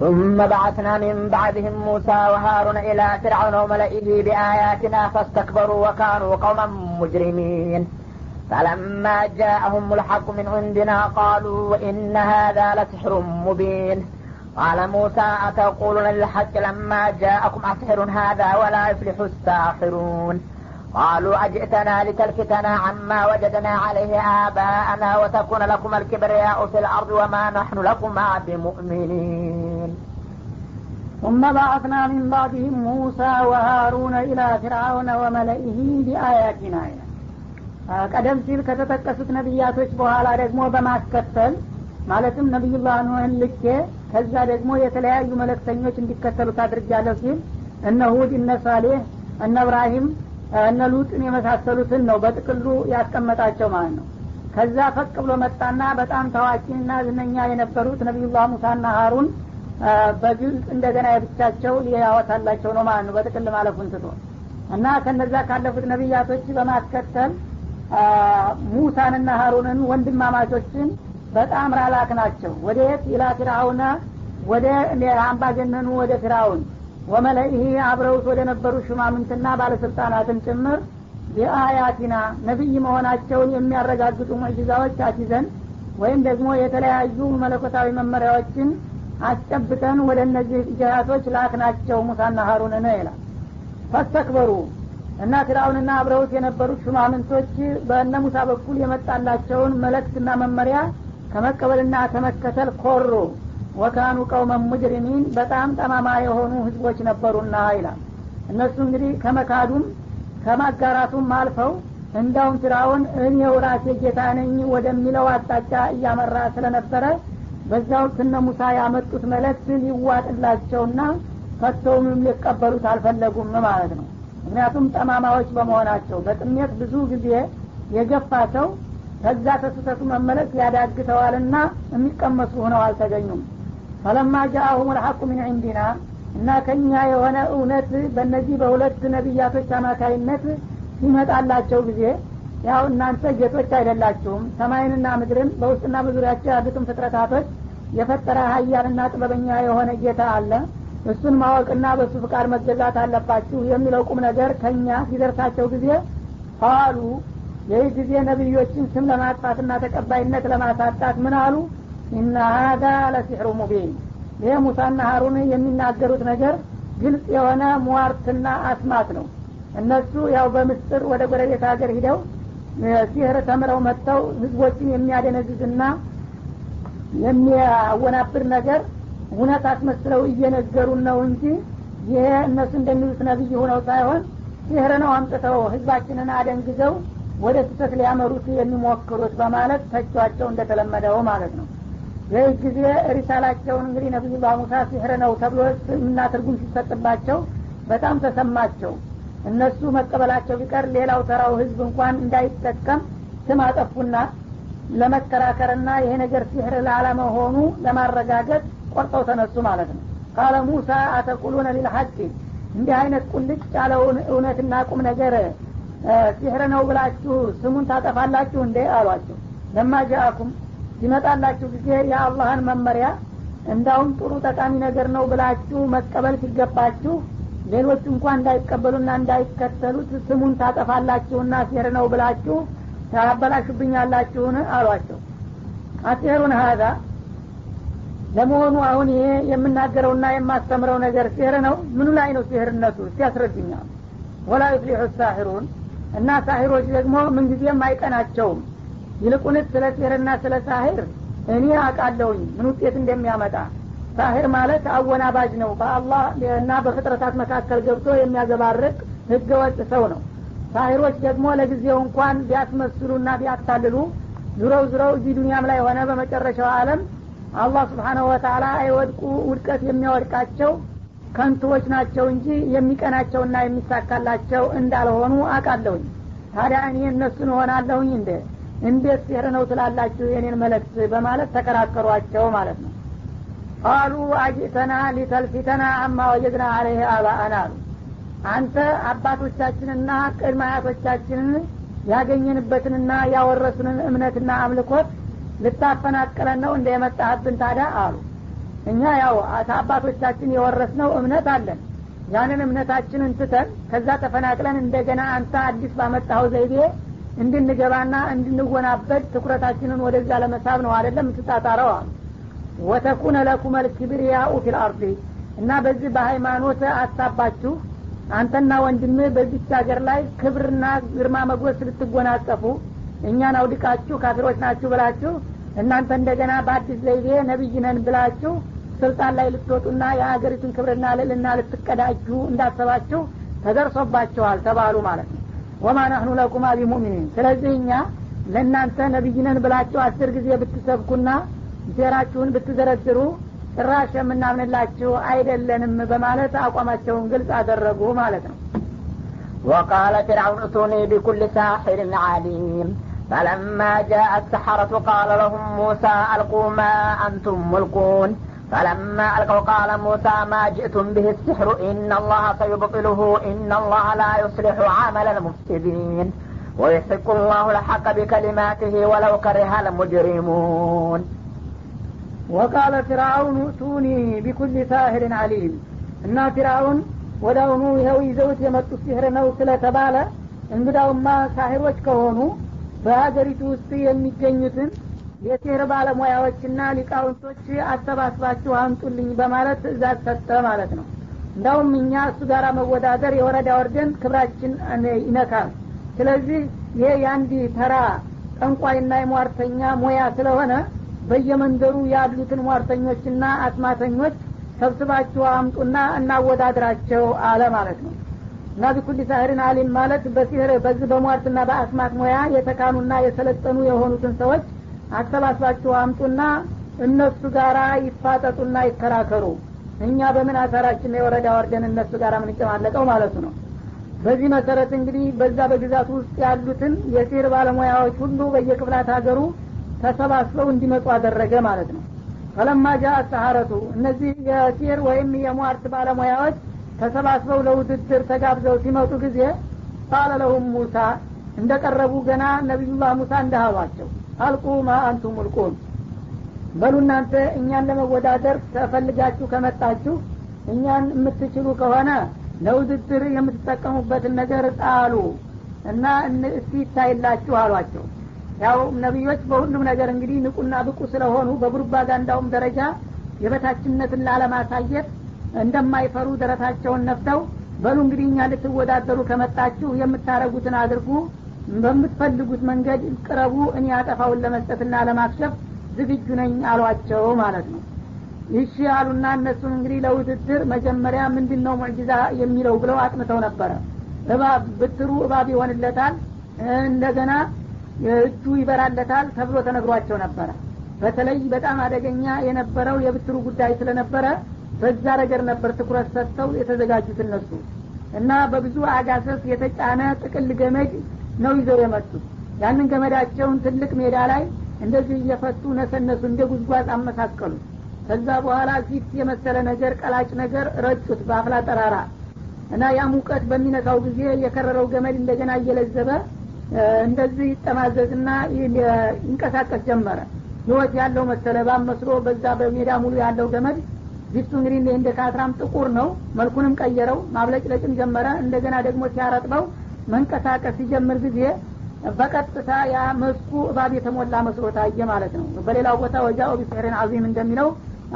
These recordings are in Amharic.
ثم بعثنا من بعدهم موسى وهارون إلى فرعون وملئه بآياتنا فاستكبروا وكانوا قوما مجرمين. فلما جاءهم الحق من عندنا قالوا إن هذا لسحر مبين. قال موسى أتقولون للحق لما جاءكم أسحر هذا ولا يفلح الساحرون. قالوا أجئتنا لتلفتنا عما وجدنا عليه آباءنا وتكون لكم الكبرياء في الأرض وما نحن لكما بمؤمنين. ثم بعثنا من بعدهم موسى وهارون إلى فرعون وملئه بآياتنا ቀደም ሲል ከተጠቀሱት ነቢያቶች በኋላ ደግሞ በማስከተል ማለትም ነቢዩላህ ኑህን ልኬ ከዛ ደግሞ የተለያዩ መለክተኞች እንዲከተሉት አድርጃለሁ ሲል እነ ሁድ እነ ሳሌህ እነ እብራሂም እነ ሉጥን የመሳሰሉትን ነው በጥቅሉ ያስቀመጣቸው ማለት ነው ከዛ ፈቅ ብሎ መጣና በጣም ታዋቂና ዝነኛ የነበሩት ነቢዩላህ ሙሳና ሀሩን በግልጽ እንደገና የብቻቸው ሊያወታላቸው ነው ማለት ነው። በጥቅል ማለፉን ትቶ እና ከነዛ ካለፉት ነቢያቶች በማስከተል ሙሳንና ሀሩንን ወንድማማቾችን በጣም ራላክ ናቸው። ወደ የት ኢላ ፊርአውነ ወደ አምባገነኑ ወደ ፊርአውን ወመለይህ አብረውት ወደ ነበሩ ሹማምንትና ባለስልጣናትን ጭምር የአያቲና ነቢይ መሆናቸውን የሚያረጋግጡ ሙዕጅዛዎች አሲዘን ወይም ደግሞ የተለያዩ መለኮታዊ መመሪያዎችን አስጨብጠን ወደ እነዚህ ጅሃቶች ላክናቸው ሙሳና ሀሩን ነው ይላል። ፈስተክበሩ እና ፊራውንና አብረውት የነበሩት ሹማምንቶች በእነ ሙሳ በኩል የመጣላቸውን መለክትና መመሪያ ከመቀበልና ከመከተል ኮሩ። ወካኑ ቀውመን ሙጅሪሚን በጣም ጠማማ የሆኑ ህዝቦች ነበሩና ይላል። እነሱ እንግዲህ ከመካዱም ከማጋራቱም አልፈው እንዳውም ፊራውን እኔው ራሴ ጌታ ነኝ ወደሚለው አቅጣጫ እያመራ ስለነበረ በዛ ወቅት እነ ሙሳ ያመጡት መለክት ሊዋጥላቸውና ፈተውም ሊቀበሉት አልፈለጉም ማለት ነው። ምክንያቱም ጠማማዎች በመሆናቸው በጥሜት ብዙ ጊዜ የገፋ ሰው ከዛ ተስተቱ መመለስ ያዳግተዋልና የሚቀመሱ ሆነው አልተገኙም። ፈለማ ጃአሁም ልሐቁ ሚን ዒንዲና እና ከኛ የሆነ እውነት በእነዚህ በሁለት ነቢያቶች አማካይነት ሲመጣላቸው ጊዜ ያው እናንተ ጌቶች አይደላችሁም። ሰማይንና ምድርን በውስጥና በዙሪያቸው ያሉትን ፍጥረታቶች የፈጠረ ሀያልና ጥበበኛ የሆነ ጌታ አለ። እሱን ማወቅና በእሱ ፍቃድ መገዛት አለባችሁ የሚለው ቁም ነገር ከኛ ሲደርሳቸው ጊዜ ቃሉ ይህ ጊዜ ነቢዮችን ስም ለማጥፋትና ተቀባይነት ለማሳጣት ምን አሉ? እና ሀዳ ለሲሕሩ ሙቢን ይህ ሙሳና ሀሩን የሚናገሩት ነገር ግልጽ የሆነ ሟርትና አስማት ነው። እነሱ ያው በምስጥር ወደ ጎረቤት ሀገር ሂደው ሲህር ተምረው መጥተው ህዝቦችን የሚያደነዝዝና የሚያወናብር ነገር እውነት አስመስለው እየነገሩን ነው እንጂ ይሄ እነሱ እንደሚሉት ነቢይ ሆነው ሳይሆን ሲህር ነው አምጥተው ህዝባችንን አደንግዘው ወደ ስህተት ሊያመሩት የሚሞክሩት በማለት ተቿቸው እንደተለመደው ማለት ነው። ይህ ጊዜ ሪሳላቸውን እንግዲህ ነቢዩላህ ሙሳ ሲህር ነው ተብሎ እና ትርጉም ሲሰጥባቸው በጣም ተሰማቸው። እነሱ መቀበላቸው ቢቀር ሌላው ተራው ህዝብ እንኳን እንዳይጠቀም ስም አጠፉና ለመከራከርና ይሄ ነገር ሲህር ላለመሆኑ ለማረጋገጥ ቆርጠው ተነሱ ማለት ነው። ቃለ ሙሳ አተቁሉነ ሊልሐቂ እንዲህ አይነት ቁልጭ ያለውን እውነትና ቁም ነገር ሲህር ነው ብላችሁ ስሙን ታጠፋላችሁ እንዴ? አሏቸው። ለማ ጃአኩም ሲመጣላችሁ ጊዜ የአላህን መመሪያ እንዳውም ጥሩ ጠቃሚ ነገር ነው ብላችሁ መቀበል ሲገባችሁ ሌሎች እንኳን እንዳይቀበሉና እንዳይከተሉት ስሙን ታጠፋላችሁና ሲህር ነው ብላችሁ ታበላሹብኛላችሁን አሏቸው። አሲህሩን ሀዛ ለመሆኑ አሁን ይሄ የምናገረውና የማስተምረው ነገር ሲህር ነው? ምኑ ላይ ነው ሲህርነቱ ያስረድኛል ወላ ዩፍሊሑ ሳሂሩን እና ሳሂሮች ደግሞ ምንጊዜም አይቀናቸውም። ይልቁንስ ስለ ሲህርና ስለ ሳሂር እኔ አቃለሁኝ ምን ውጤት እንደሚያመጣ። ሳሂር ማለት አወናባጅ ነው። በአላህ እና በፍጥረታት መካከል ገብቶ የሚያዘባርቅ ህገወጥ ሰው ነው ሳሂሮች ደግሞ ለጊዜው እንኳን ቢያስመስሉና ቢያታልሉ ዙረው ዙረው እዚህ ዱኒያም ላይ ሆነ በመጨረሻው አለም አላህ ስብሓናሁ ወተላ አይወድቁ ውድቀት የሚያወድቃቸው ከንቶዎች ናቸው እንጂ የሚቀናቸውና የሚሳካላቸው እንዳልሆኑ አቃለሁኝ ታዲያ እኔ እነሱን እሆናለሁኝ እንደ እንዴት ሲህር ነው ትላላችሁ የኔን መለክት በማለት ተከራከሯቸው ማለት ነው። ቃሉ አጅተና ሊተልፊተና አማ ወጀድና አለይህ አባአና አሉ አንተ አባቶቻችንና ቅድመ አያቶቻችንን ያገኘንበትንና ያወረሱንን እምነትና አምልኮት ልታፈናቅለን ነው እንደ የመጣህብን ታዲያ አሉ። እኛ ያው አባቶቻችን የወረስነው እምነት አለን። ያንን እምነታችንን ትተን ከዛ ተፈናቅለን እንደገና አንተ አዲስ ባመጣኸው ዘይቤ እንድንገባና እንድንወናበድ ትኩረታችንን ወደዛ ለመሳብ ነው አደለም የምትጣጣረው አሉ። ወተኩነ ለኩም ልክብርያኡ ፊል አርዲ እና በዚህ በሃይማኖት አሳባችሁ አንተና ወንድምህ በዚች ሀገር ላይ ክብርና ግርማ መጎስ ልትጎናጸፉ እኛን አውድቃችሁ ካፊሮች ናችሁ ብላችሁ እናንተ እንደገና በአዲስ ዘይቤ ነቢይ ነን ብላችሁ ስልጣን ላይ ልትወጡና የሀገሪቱን ክብርና ልዕልና ልትቀዳጁ እንዳሰባችሁ ተደርሶባችኋል ተባሉ ማለት ነው። ወማ ናህኑ ለኩማ ቢሙእሚኒን። ስለዚህ እኛ ለእናንተ ነቢይነን ብላችሁ አስር ጊዜ ብትሰብኩና ሴራችሁን ብትዘረዝሩ ጭራሽ የምናምንላችሁ አይደለንም በማለት አቋማቸውን ግልጽ አደረጉ ማለት ነው وقال فرعون ائتوني بكل ساحر عليم فلما جاء السحرة قال لهم موسى ألقوا ما أنتم ملقون فلما ألقوا قال موسى ما جئتم به السحر إن الله سيبطله إن الله لا يصلح عمل المفسدين ويحق الله الحق بكلماته ولو كره المجرمون ወቃለ ፊርአውን ቱኒ ቢኩል ሳህርን አሊም እና ፊርአውን ወዳውኑ ይኸው ይዘውት የመጡት ሲህር ነው ስለተባለ እንግዳውማ ሳሂሮች ከሆኑ በሀገሪቱ ውስጥ የሚገኙትን የሲህር ባለሙያዎችና ሊቃውንቶች አሰባስባችሁ አምጡልኝ በማለት ትእዛዝ ሰጠ ማለት ነው። እንዳውም እኛ እሱ ጋር መወዳደር የወረዳ ወርደን ክብራችን ይነካል። ስለዚህ ይሄ የአንድ ተራ ጠንቋይና የሟርተኛ ሙያ ስለሆነ በየመንደሩ ያሉትን ሟርተኞችና አስማተኞች ሰብስባችሁ አምጡና እናወዳድራቸው አለ ማለት ነው። እና ቢኩል ሳህርን አሊም ማለት በሲህር በዚህ በሟርትና በአስማት ሙያ የተካኑና የሰለጠኑ የሆኑትን ሰዎች አሰባስባችሁ አምጡና እነሱ ጋራ ይፋጠጡና ይከራከሩ። እኛ በምን አሳራችን የወረዳ ወርደን እነሱ ጋር ምንጨማለቀው ማለቱ ነው? በዚህ መሰረት እንግዲህ በዛ በግዛቱ ውስጥ ያሉትን የሲህር ባለሙያዎች ሁሉ በየክፍላት ሀገሩ ተሰባስበው እንዲመጡ አደረገ ማለት ነው። ፈለማ ጃ ሰሀረቱ እነዚህ የሲር ወይም የሟርት ባለሙያዎች ተሰባስበው ለውድድር ተጋብዘው ሲመጡ ጊዜ ቃለ ለሁም ሙሳ እንደቀረቡ ገና ነቢዩላህ ሙሳ እንዳህሏቸው አልቁ ማ አንቱም ሙልቁን። በሉ እናንተ እኛን ለመወዳደር ተፈልጋችሁ ከመጣችሁ እኛን የምትችሉ ከሆነ ለውድድር የምትጠቀሙበትን ነገር ጣሉ እና እስቲ ይታይላችሁ አሏቸው ያው ነቢዮች በሁሉም ነገር እንግዲህ ንቁና ብቁ ስለሆኑ በፕሮፓጋንዳውም ደረጃ የበታችነትን ላለማሳየት እንደማይፈሩ ደረታቸውን ነፍተው በሉ እንግዲህ እኛ ልትወዳደሩ ከመጣችሁ የምታረጉትን አድርጉ። በምትፈልጉት መንገድ ቅረቡ እኔ አጠፋውን ለመስጠትና ለማክሸፍ ዝግጁ ነኝ አሏቸው ማለት ነው። ይሺ አሉና እነሱም እንግዲህ ለውድድር መጀመሪያ ምንድን ነው ሙዕጂዛ የሚለው ብለው አጥንተው ነበረ። እባብ ብትሩ እባብ ይሆንለታል። እንደገና እጁ ይበራለታል ተብሎ ተነግሯቸው ነበረ። በተለይ በጣም አደገኛ የነበረው የብትሩ ጉዳይ ስለነበረ በዛ ነገር ነበር ትኩረት ሰጥተው የተዘጋጁት እነሱ እና በብዙ አጋሰስ የተጫነ ጥቅል ገመድ ነው ይዘው የመጡት። ያንን ገመዳቸውን ትልቅ ሜዳ ላይ እንደዚህ እየፈቱ ነሰነሱ እንደ ጉዝጓዝ አመሳቀሉ። ከዛ በኋላ ፊት የመሰለ ነገር ቀላጭ ነገር ረጩት በአፍላ ጠራራ እና ያ ሙቀት በሚነካው ጊዜ የከረረው ገመድ እንደገና እየለዘበ እንደዚህ ይጠማዘዝና ይንቀሳቀስ ጀመረ። ህይወት ያለው መሰለ ባም መስሎ በዛ በሜዳ ሙሉ ያለው ገመድ ፊቱ እንግዲህ እንደ ካትራም ጥቁር ነው። መልኩንም ቀየረው ማብለጭለጭም ጀመረ። እንደገና ደግሞ ሲያረጥበው መንቀሳቀስ ሲጀምር ጊዜ በቀጥታ ያ መስኩ እባብ የተሞላ መስሎ ታየ ማለት ነው። በሌላው ቦታ ወጃኦ ቢስሕርን አዚም እንደሚለው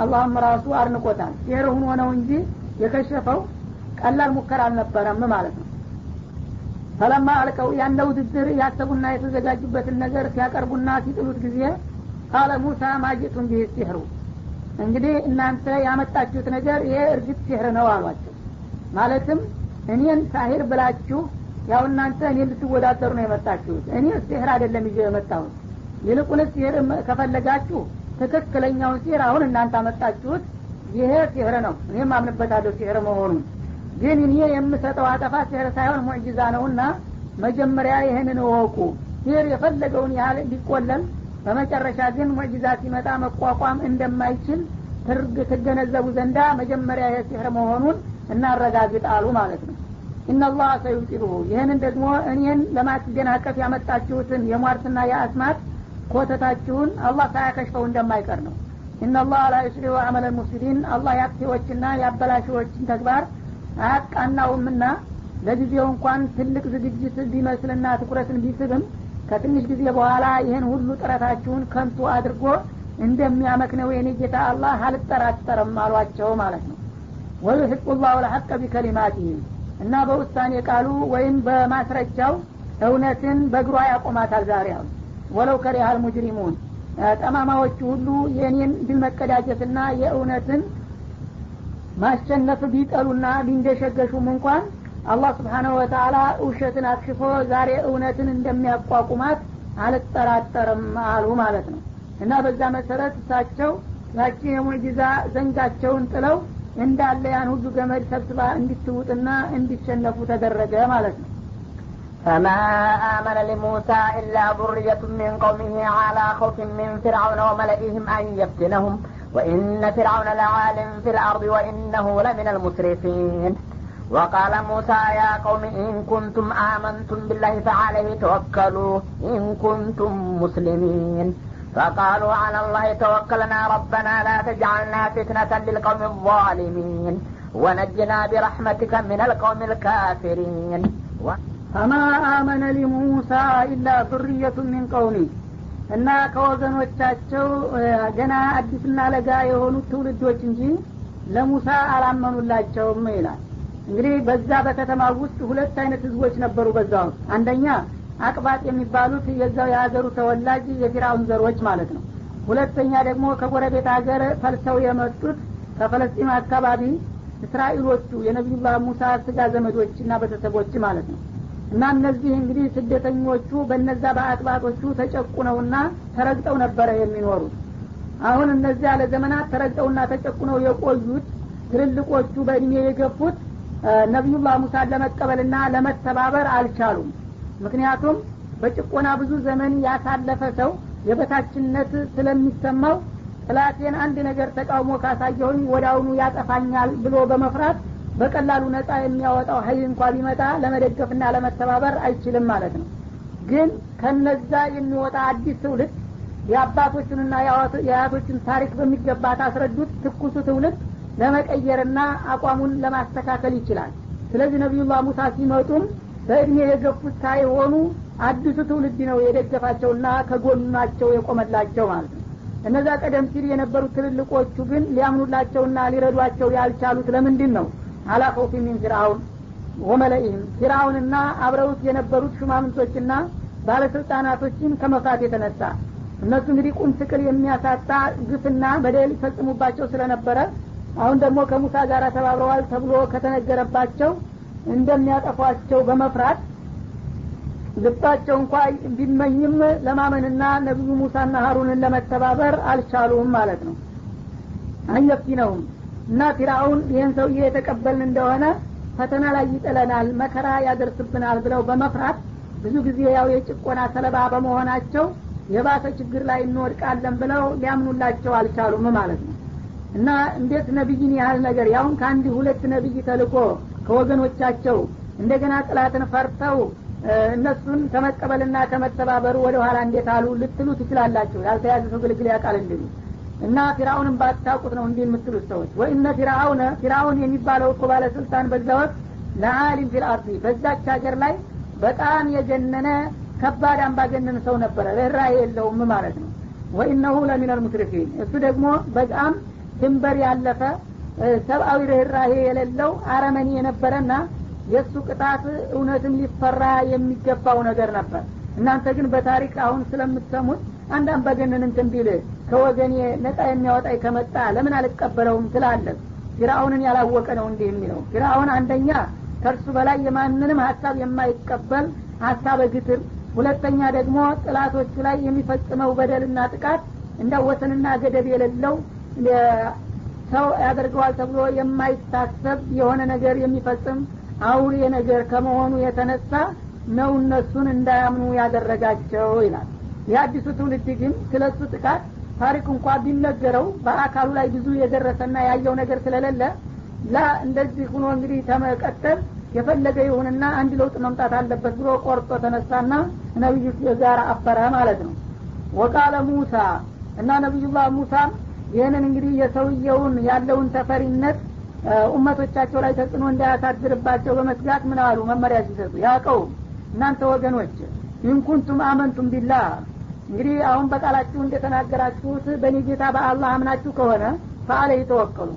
አላህም ራሱ አድንቆታል። ሲሕር ሁኖ ነው እንጂ የከሸፈው ቀላል ሙከራ አልነበረም ማለት ነው ፈለማ አልቀው ያለ ውድድር ያሰቡና የተዘጋጁበትን ነገር ሲያቀርቡና ሲጥሉት ጊዜ ቃለ ሙሳ ማጅቱን ቢህ ሲሕሩ እንግዲህ እናንተ ያመጣችሁት ነገር ይሄ እርግጥ ሲሕር ነው አሏቸው። ማለትም እኔን ሳሂር ብላችሁ ያው እናንተ እኔ ልትወዳደሩ ነው የመጣችሁት። እኔ ሲሕር አይደለም ይዤ የመጣሁት። ይልቁንስ ሲሕር ከፈለጋችሁ ትክክለኛውን ሲሕር አሁን እናንተ አመጣችሁት። ይሄ ሲሕር ነው። እኔም አምንበታለሁ ሲሕር መሆኑን ግን እኔ የምሰጠው አጠፋ ሲሕር ሳይሆን ሙዕጂዛ ነውና መጀመሪያ ይህንን እወቁ። ሲሕር የፈለገውን ያህል ሊቆለል በመጨረሻ ግን ሙዕጂዛ ሲመጣ መቋቋም እንደማይችል ትገነዘቡ ዘንዳ መጀመሪያ ሲሕር መሆኑን እናረጋግጥ አሉ ማለት ነው። ኢናላህ ሰዩጢሉሁ ይህንን ደግሞ እኔን ለማስደናቀፍ ያመጣችሁትን የሟርትና የአስማት ኮተታችሁን አላህ ሳያከሽፈው እንደማይቀር ነው። ኢነላህ ላ ዩስሊሁ አመለ ሙፍሲዲን። አላህ የአጥፊዎችና የአበላሽዎችን ተግባር አያቃናውምና ለጊዜው እንኳን ትልቅ ዝግጅት ቢመስልና ትኩረትን ቢስብም ከትንሽ ጊዜ በኋላ ይህን ሁሉ ጥረታችሁን ከንቱ አድርጎ እንደሚያመክነው የኔ ጌታ አላህ አልጠራጠርም አሏቸው ማለት ነው። ወዩሕቁ ላሁ ለሐቀ ቢከሊማቲህም እና በውሳኔ ቃሉ ወይም በማስረጃው እውነትን በእግሯ ያቆማታል ዛሬ አሁን። ወለው ከሪሃል ሙጅሪሙን። ጠማማዎቹ ሁሉ የእኔን ድል መቀዳጀትና የእውነትን ማሸነፍ ቢጠሉና ቢንደሸገሹም እንኳን አላህ ስብሓናሁ ወተአላ ውሸትን አክሽፎ ዛሬ እውነትን እንደሚያቋቁማት አልጠራጠርም አሉ ማለት ነው እና በዛ መሰረት እሳቸው ያቺ የሙዕጂዛ ዘንጋቸውን ጥለው እንዳለ ያን ሁሉ ገመድ ሰብስባ እንዲትውጥና እንዲሸነፉ ተደረገ ማለት ነው فما آمن لموسى إلا ذرية من قومه على خوف من فرعون وملئهم أن يفتنهم وإن فرعون لعال في الأرض وإنه لمن المسرفين. وقال موسى يا قوم إن كنتم آمنتم بالله فعليه توكلوا إن كنتم مسلمين. فقالوا على الله توكلنا ربنا لا تجعلنا فتنة للقوم الظالمين. ونجنا برحمتك من القوم الكافرين. و... فما آمن لموسى إلا ذرية من قومه. እና ከወገኖቻቸው ገና አዲስና ለጋ የሆኑት ትውልዶች እንጂ ለሙሳ አላመኑላቸውም ይላል። እንግዲህ በዛ በከተማ ውስጥ ሁለት አይነት ህዝቦች ነበሩ በዛ ውስጥ አንደኛ አቅባጥ የሚባሉት የዛው የሀገሩ ተወላጅ የፊራውን ዘሮች ማለት ነው። ሁለተኛ ደግሞ ከጎረቤት ሀገር ፈልሰው የመጡት ከፈለስጢን አካባቢ እስራኤሎቹ የነቢዩላህ ሙሳ ስጋ ዘመዶች እና ቤተሰቦች ማለት ነው እና እነዚህ እንግዲህ ስደተኞቹ በነዛ በአጥባጦቹ ተጨቁነውና ተረግጠው ነበረ የሚኖሩት። አሁን እነዚያ ለዘመናት ተረግጠውና ተጨቁነው የቆዩት ትልልቆቹ በእድሜ የገፉት ነቢዩላህ ሙሳን ለመቀበልና ለመተባበር አልቻሉም። ምክንያቱም በጭቆና ብዙ ዘመን ያሳለፈ ሰው የበታችነት ስለሚሰማው ጥላቴን አንድ ነገር ተቃውሞ ካሳየሁኝ አሁኑ ያጠፋኛል ብሎ በመፍራት በቀላሉ ነጻ የሚያወጣው ሀይል እንኳ ቢመጣ ለመደገፍና ለመተባበር አይችልም ማለት ነው። ግን ከነዛ የሚወጣ አዲስ ትውልድ የአባቶቹንና የአያቶችን ታሪክ በሚገባ ታስረዱት ትኩሱ ትውልድ ለመቀየርና አቋሙን ለማስተካከል ይችላል። ስለዚህ ነቢዩላህ ሙሳ ሲመጡም በእድሜ የገፉት ሳይሆኑ አዲሱ ትውልድ ነው የደገፋቸውና ከጎናቸው የቆመላቸው ማለት ነው። እነዛ ቀደም ሲል የነበሩት ትልልቆቹ ግን ሊያምኑላቸውና ሊረዷቸው ያልቻሉት ለምንድን ነው አላ ኸውፊ ሚን ፊርአውን ወመለኢህም። ፊርአውንና አብረውት የነበሩት ሹማምንቶችና ባለስልጣናቶችን ከመፍራት የተነሳ እነሱ እንግዲህ ቁም ስቅል የሚያሳጣ ግፍና በደል ይፈጽሙባቸው ስለነበረ አሁን ደግሞ ከሙሳ ጋር ተባብረዋል ተብሎ ከተነገረባቸው እንደሚያጠፏቸው በመፍራት ልባቸው እንኳ ቢመኝም ለማመንና ነቢዩ ሙሳና ሀሩንን ለመተባበር አልቻሉም ማለት ነው። አየፍቲነውም እና ፊራውን ይህን ሰውዬ የተቀበልን እንደሆነ ፈተና ላይ ይጥለናል መከራ ያደርስብናል ብለው በመፍራት ብዙ ጊዜ ያው የጭቆና ሰለባ በመሆናቸው የባሰ ችግር ላይ እንወድቃለን ብለው ሊያምኑላቸው አልቻሉም ማለት ነው። እና እንዴት ነቢይን ያህል ነገር ያሁን ከአንድ ሁለት ነቢይ ተልኮ ከወገኖቻቸው እንደገና ጥላትን ፈርተው እነሱን ከመቀበልና ከመተባበሩ ወደ ኋላ እንዴት አሉ ልትሉ ትችላላችሁ። ያልተያዘ ሰው ግልግል ያውቃል እንዲሉ እና ፊራውንን ባታውቁት ነው እንዲህ የምትሉት ሰዎች። ወኢነ ፊራውነ ፊራውን የሚባለው እኮ ባለስልጣን በዛ ወቅት ለአሊም ፊልአርዲ በዛች ሀገር ላይ በጣም የገነነ ከባድ አምባገነን ሰው ነበረ። ርኅራሄ የለውም ማለት ነው። ወኢነሁ ለሚነል ሙስሪፊን እሱ ደግሞ በጣም ድንበር ያለፈ ሰብአዊ ርኅራሄ የሌለው አረመኒ የነበረና የእሱ ቅጣት እውነትም ሊፈራ የሚገባው ነገር ነበር። እናንተ ግን በታሪክ አሁን ስለምትሰሙት አንድ አምባገነን እንትን ቢል ከወገኔ ነጻ የሚያወጣኝ ከመጣ ለምን አልቀበለውም ትላለህ? ፊራውንን ያላወቀ ነው እንዲህ የሚለው? ፊራውን አንደኛ ከእርሱ በላይ የማንንም ሀሳብ የማይቀበል ሀሳበ ግትር ሁለተኛ ደግሞ ጥላቶቹ ላይ የሚፈጽመው በደልና ጥቃት እንዳወሰንና ገደብ የሌለው ሰው ያደርገዋል ተብሎ የማይታሰብ የሆነ ነገር የሚፈጽም አውሬ ነገር ከመሆኑ የተነሳ ነው እነሱን እንዳያምኑ ያደረጋቸው ይላል። የአዲሱ ትውልድ ግን ስለ እሱ ጥቃት ታሪክ እንኳ ቢነገረው በአካሉ ላይ ብዙ የደረሰና ያየው ነገር ስለሌለ ላ እንደዚህ ሁኖ እንግዲህ ተመቀጠል የፈለገ ይሁንና አንድ ለውጥ መምጣት አለበት ብሎ ቆርጦ ተነሳና ነቢዩ ጋር አፈረ ማለት ነው። ወቃለ ሙሳ እና ነቢዩላህ ሙሳም ይህንን እንግዲህ የሰውየውን ያለውን ተፈሪነት ኡመቶቻቸው ላይ ተጽዕኖ እንዳያሳድርባቸው በመስጋት ምን አሉ? መመሪያ ሲሰጡ ያቀው እናንተ ወገኖች ኢንኩንቱም አመንቱም ቢላህ እንግዲህ አሁን በቃላችሁ እንደተናገራችሁት በእኔ ጌታ በአላህ አምናችሁ ከሆነ ፈአለ ይተወከሉ።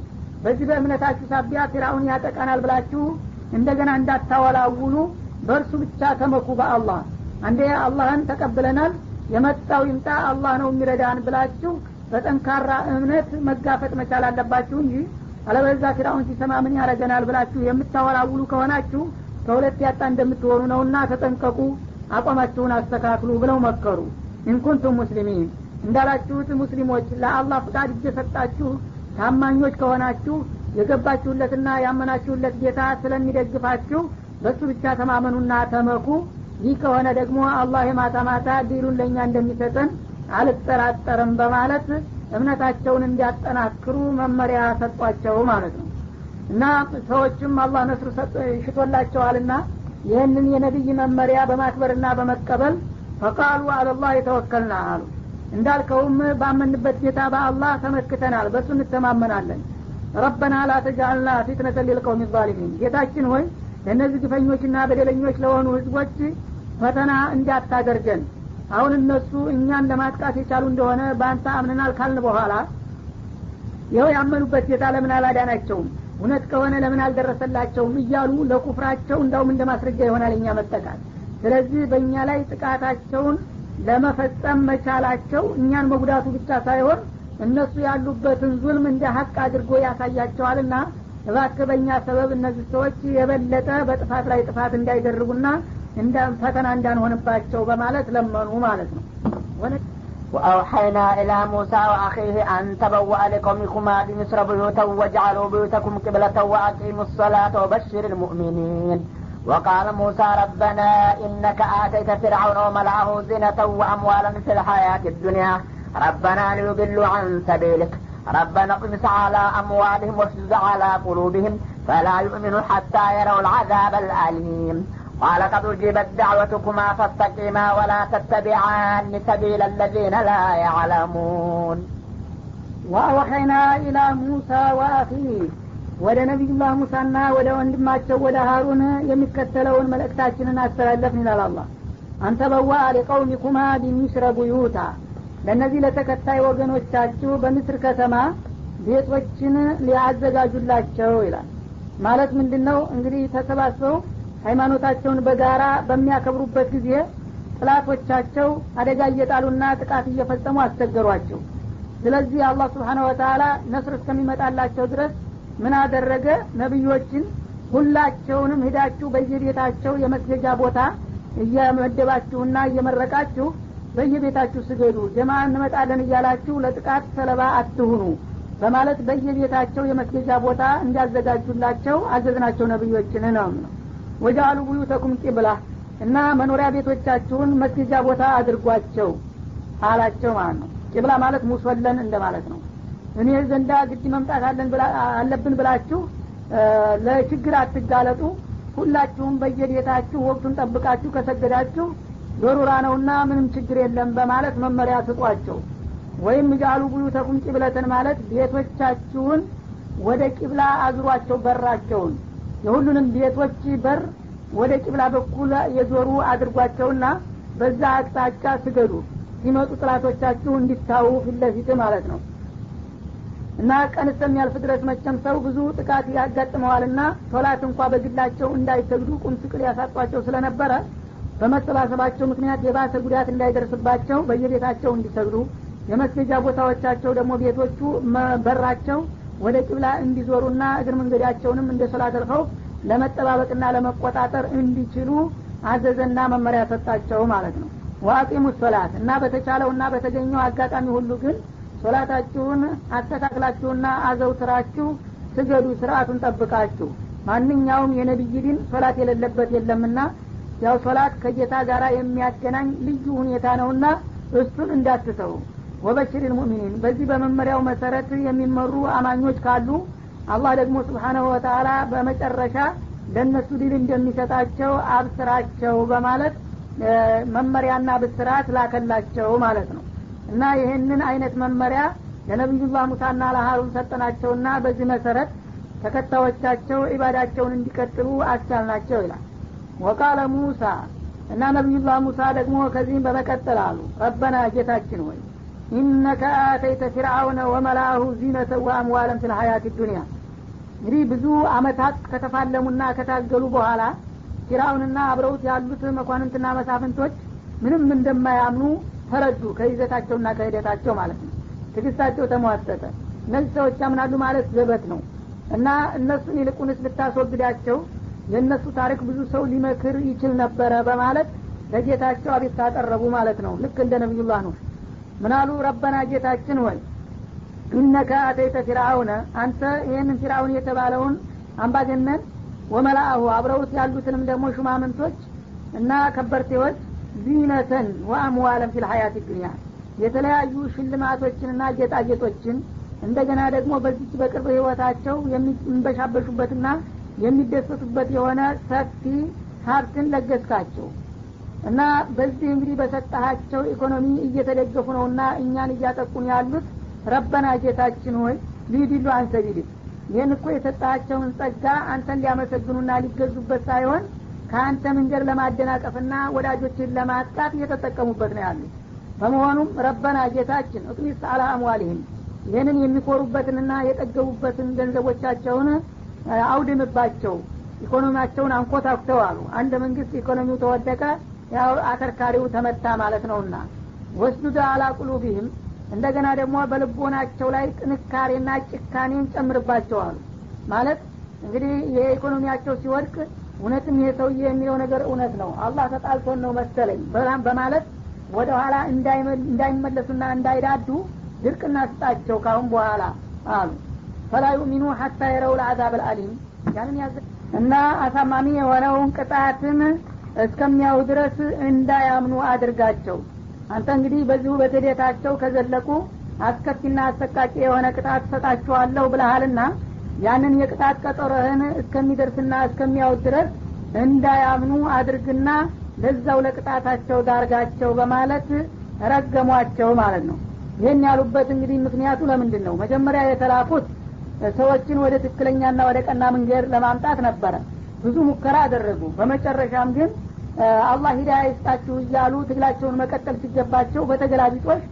በዚህ በእምነታችሁ ሳቢያ ፊራውን ያጠቃናል ብላችሁ እንደገና እንዳታወላውሉ በእርሱ ብቻ ተመኩ በአላህ። አንዴ አላህን ተቀብለናል የመጣው ይምጣ አላህ ነው የሚረዳን ብላችሁ በጠንካራ እምነት መጋፈጥ መቻል አለባችሁ እንጂ አለበዛ ፊራውን ሲሰማ ምን ያረገናል ብላችሁ የምታወላውሉ ከሆናችሁ ከሁለት ያጣ እንደምትሆኑ ነውና ተጠንቀቁ አቋማችሁን አስተካክሉ ብለው መከሩ ኢንኩንቱም ሙስሊሚን እንዳላችሁት ሙስሊሞች ለአላህ ፍቃድ እየሰጣችሁ ታማኞች ከሆናችሁ የገባችሁለትና ያመናችሁለት ጌታ ስለሚደግፋችሁ በሱ ብቻ ተማመኑና ተመኩ። ይህ ከሆነ ደግሞ አላህ የማታ ማታ ዲሉን ለእኛ እንደሚሰጠን አልጠራጠርም በማለት እምነታቸውን እንዲያጠናክሩ መመሪያ ሰጧቸው ማለት ነው። እና ሰዎችም አላህ ነስሩ ሽቶላቸዋልና ይህንን የነቢይ መመሪያ በማክበርና በመቀበል ፈቃሉ አለላህ የተወከልና አሉ። እንዳልከውም ባመንበት ጌታ በአላህ ተመክተናል በእሱ እንተማመናለን። ረበና ላ ተጃአልና ፊትነተ ሊልቀውም ዛሊሚን። ጌታችን ሆይ ለእነዚህ ግፈኞችና በደለኞች ለሆኑ ህዝቦች ፈተና እንዳታደርገን። አሁን እነሱ እኛን ለማጥቃት የቻሉ እንደሆነ በአንተ አምነናል ካልን በኋላ ይኸው ያመኑበት ጌታ ለምን አላዳናቸውም? እውነት ከሆነ ለምን አልደረሰላቸውም? እያሉ ለኩፍራቸው እንዳውም እንደ ማስረጃ ይሆናል እኛ መጠቃት ስለዚህ በእኛ ላይ ጥቃታቸውን ለመፈጸም መቻላቸው እኛን መጉዳቱ ብቻ ሳይሆን እነሱ ያሉበትን ዙልም እንደ ሀቅ አድርጎ ያሳያቸዋልና እባክህ በእኛ ሰበብ እነዚህ ሰዎች የበለጠ በጥፋት ላይ ጥፋት እንዳይደርጉና ፈተና እንዳንሆንባቸው በማለት ለመኑ ማለት ነው وأوحينا إلى موسى وأخيه أن تبوأ لقومكما بمصر بيوتا واجعلوا بيوتكم قبلة وأقيموا الصلاة وبشر المؤمنين وقال موسى ربنا إنك آتيت فرعون وملعه زينة وأموالا في الحياة الدنيا. ربنا ليضلوا عن سبيلك. ربنا اطمس على أموالهم واشدد على قلوبهم. فلا يؤمنوا حتى يروا العذاب الأليم. قال قد أجيبت دعوتكما فاستقيما ولا تتبعان سبيل الذين لا يعلمون. وأوحينا إلى موسى وأخيه ወደ ነቢዩላህ ሙሳና ወደ ወንድማቸው ወደ ሀሩን የሚከተለውን መልእክታችንን አስተላለፍን ይላል አላ አንተ በዋ ሊቀውሚኩማ ቢሚስረ ቡዩታ ለእነዚህ ለተከታይ ወገኖቻችሁ በምስር ከተማ ቤቶችን ሊያዘጋጁላቸው ይላል። ማለት ምንድን ነው እንግዲህ ተሰባስበው ሃይማኖታቸውን በጋራ በሚያከብሩበት ጊዜ ጥላቶቻቸው አደጋ እየጣሉና ጥቃት እየፈጸሙ አስቸገሯቸው። ስለዚህ አላህ ስብሓነ ወተላ ነስር እስከሚመጣላቸው ድረስ ምን አደረገ? ነቢዮችን ሁላቸውንም ሂዳችሁ በየቤታቸው የመስገጃ ቦታ እየመደባችሁና እየመረቃችሁ በየቤታችሁ ስገዱ። ጀማ እንመጣለን እያላችሁ ለጥቃት ሰለባ አትሁኑ በማለት በየቤታቸው የመስገጃ ቦታ እንዲያዘጋጁላቸው አዘዝናቸው ነቢዮችን ነው። ወጃአሉ ቡዩተኩም ቂብላ እና መኖሪያ ቤቶቻችሁን መስገጃ ቦታ አድርጓቸው አላቸው ማለት ነው። ቂብላ ማለት ሙሶለን እንደማለት ነው እኔ ዘንዳ ግድ መምጣት አለብን ብላችሁ ለችግር አትጋለጡ። ሁላችሁም በየቤታችሁ ወቅቱን ጠብቃችሁ ከሰገዳችሁ ዶሩራ ነውና ምንም ችግር የለም በማለት መመሪያ ስጧቸው። ወይም ጃሉ ቡዩተኩም ቂብለትን ማለት ቤቶቻችሁን ወደ ቂብላ አዙሯቸው በራቸውን። የሁሉንም ቤቶች በር ወደ ቂብላ በኩል የዞሩ አድርጓቸውና በዛ አቅጣጫ ስገዱ። ሲመጡ ጥላቶቻችሁ እንዲታዩ ፊት ማለት ነው እና ቀን እስከሚያልፍ ድረስ መቸም ሰው ብዙ ጥቃት ያጋጥመዋልና ሶላት እንኳ በግላቸው እንዳይሰግዱ ቁም ስቅል ያሳጧቸው ስለነበረ በመሰባሰባቸው ምክንያት የባሰ ጉዳት እንዳይደርስባቸው በየቤታቸው እንዲሰግዱ የመስገጃ ቦታዎቻቸው ደግሞ ቤቶቹ በራቸው ወደ ቂብላ እንዲዞሩና እግር መንገዳቸውንም እንደ ሶላት አልፈው ለመጠባበቅና ለመቆጣጠር እንዲችሉ አዘዘና መመሪያ ሰጣቸው ማለት ነው። ዋቂሙ ሶላት እና በተቻለውና በተገኘው አጋጣሚ ሁሉ ግን ሶላታችሁን አስተካክላችሁና አዘውትራችሁ ስገዱ ስርአቱን ጠብቃችሁ። ማንኛውም የነቢይ ዲን ሶላት የሌለበት የለምና ያው ሶላት ከጌታ ጋር የሚያገናኝ ልዩ ሁኔታ ነውና እሱን እንዳትተው። ወበሽር ልሙእሚኒን። በዚህ በመመሪያው መሰረት የሚመሩ አማኞች ካሉ አላህ ደግሞ ስብሓናሁ ወተላ በመጨረሻ ለእነሱ ድል እንደሚሰጣቸው አብስራቸው በማለት መመሪያና ብስራት ላከላቸው ማለት ነው እና ይህንን አይነት መመሪያ ለነቢዩላህ ሙሳና ለሀሩን ሰጠናቸውና በዚህ መሰረት ተከታዮቻቸው ኢባዳቸውን እንዲቀጥሉ አስቻልናቸው ይላል። ወቃለ ሙሳ እና ነቢዩላህ ሙሳ ደግሞ ከዚህም በመቀጠል አሉ። ረበና ጌታችን ሆይ ኢነከ አተይተ ፊርአውነ ወመላሁ ዚነተ ወአምዋለን ፊል ሀያት ዱኒያ እንግዲህ ብዙ አመታት ከተፋለሙና ከታገሉ በኋላ ፊርአውንና አብረውት ያሉት መኳንንትና መሳፍንቶች ምንም እንደማያምኑ ተረዱ ከይዘታቸውና ከሂደታቸው ማለት ነው። ትግስታቸው ተሟጠጠ። እነዚህ ሰዎች ያምናሉ ማለት ዘበት ነው። እና እነሱን ይልቁንስ ብታስወግዳቸው የእነሱ ታሪክ ብዙ ሰው ሊመክር ይችል ነበረ በማለት ለጌታቸው አቤት ታቀረቡ ማለት ነው። ልክ እንደ ነቢዩላህ ነው ምናሉ ረበና ጌታችን ሆይ ኢነከ አተይተ ፊርአውነ አንተ ይህንን ፊርአውን የተባለውን አምባገነን ወመላአሁ አብረውት ያሉትንም ደግሞ ሹማምንቶች እና ከበርቴዎች ዚነተን ወአምዋለን ፊል ሀያት ዱኒያ የተለያዩ ሽልማቶችንና ጌጣጌጦችን እንደገና ደግሞ በዚች በቅርብ ህይወታቸው የሚንበሻበሹበትና የሚደሰቱበት የሆነ ሰፊ ሀብትን ለገስካቸው። እና በዚህ እንግዲህ በሰጠሃቸው ኢኮኖሚ እየተደገፉ ነውና እኛን እያጠቁን ያሉት ረበና ጌታችን ሆይ ሊዲሉ አንሰቢልክ ይህን እኮ የሰጣቸውን ጸጋ አንተን ሊያመሰግኑና ሊገዙበት ሳይሆን ከአንተ መንገድ ለማደናቀፍና ወዳጆችን ለማጥቃት እየተጠቀሙበት ነው ያሉት። በመሆኑም ረበና ጌታችን እጥሚስ አላ አምዋሊህም ይህንን የሚኮሩበትንና የጠገቡበትን ገንዘቦቻቸውን አውድምባቸው ኢኮኖሚያቸውን አንኮታኩተው አሉ። አንድ መንግስት ኢኮኖሚው ተወደቀ ያው አከርካሪው ተመታ ማለት ነውና ወስዱደ አላ ቁሉቢህም እንደገና ደግሞ በልቦናቸው ላይ ጥንካሬና ጭካኔን ጨምርባቸው አሉ። ማለት እንግዲህ የኢኮኖሚያቸው ሲወድቅ እውነትም ይሄ ሰውዬ የሚለው ነገር እውነት ነው። አላህ ተጣልቶን ነው መሰለኝ። በማለት ወደ ኋላ እንዳይመለሱና እንዳይዳዱ ድርቅና ስጣቸው ካሁን በኋላ አሉ። ፈላ ዩሚኑ ሀታ የረው ልአዛብ አልአሊም። ያንን ያዘ እና አሳማሚ የሆነውን ቅጣትን እስከሚያው ድረስ እንዳያምኑ አድርጋቸው። አንተ እንግዲህ በዚሁ በትዴታቸው ከዘለቁ አስከፊና አሰቃቂ የሆነ ቅጣት ሰጣችኋለሁ ብለሃልና ያንን የቅጣት ቀጠሮህን እስከሚደርስና እስከሚያውት ድረስ እንዳያምኑ አድርግና ለዛው ለቅጣታቸው ዳርጋቸው በማለት ረገሟቸው ማለት ነው። ይህን ያሉበት እንግዲህ ምክንያቱ ለምንድን ነው መጀመሪያ የተላኩት ሰዎችን ወደ ትክክለኛና ወደ ቀና መንገድ ለማምጣት ነበረ። ብዙ ሙከራ አደረጉ። በመጨረሻም ግን አላህ ሂዳያ ይስጣችሁ እያሉ ትግላቸውን መቀጠል ሲገባቸው በተገላቢጦች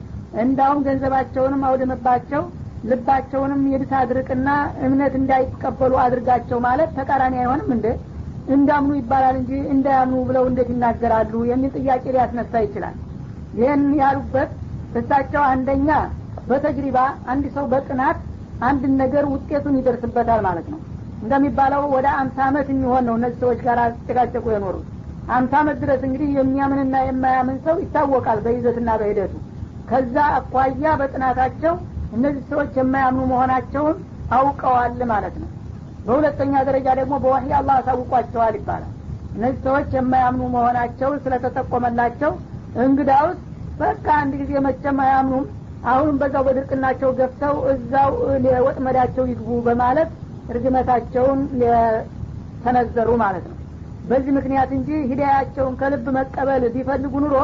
እንዳውም ገንዘባቸውንም አውድምባቸው ልባቸውንም የድታ አድርቅና እምነት እንዳይቀበሉ አድርጋቸው ማለት ተቃራኒ አይሆንም እንደ እንዳምኑ ይባላል እንጂ እንዳያምኑ ብለው እንዴት ይናገራሉ የሚል ጥያቄ ሊያስነሳ ይችላል። ይህን ያሉበት እሳቸው አንደኛ በተጅሪባ አንድ ሰው በጥናት አንድን ነገር ውጤቱን ይደርስበታል ማለት ነው። እንደሚባለው ወደ አምሳ አመት የሚሆን ነው እነዚህ ሰዎች ጋር ጨቃጨቁ የኖሩት። አምሳ አመት ድረስ እንግዲህ የሚያምንና የማያምን ሰው ይታወቃል በይዘትና በሂደቱ። ከዛ አኳያ በጥናታቸው እነዚህ ሰዎች የማያምኑ መሆናቸውን አውቀዋል ማለት ነው። በሁለተኛ ደረጃ ደግሞ በዋህይ አላህ አሳውቋቸዋል ይባላል። እነዚህ ሰዎች የማያምኑ መሆናቸውን ስለተጠቆመላቸው እንግዳውስ በቃ አንድ ጊዜ መቼም አያምኑም አሁንም በዛው በድርቅናቸው ገፍተው እዛው ወጥመዳቸው ይግቡ በማለት እርግመታቸውን ተነዘሩ ማለት ነው። በዚህ ምክንያት እንጂ ሂዳያቸውን ከልብ መቀበል ቢፈልጉ ኑሮ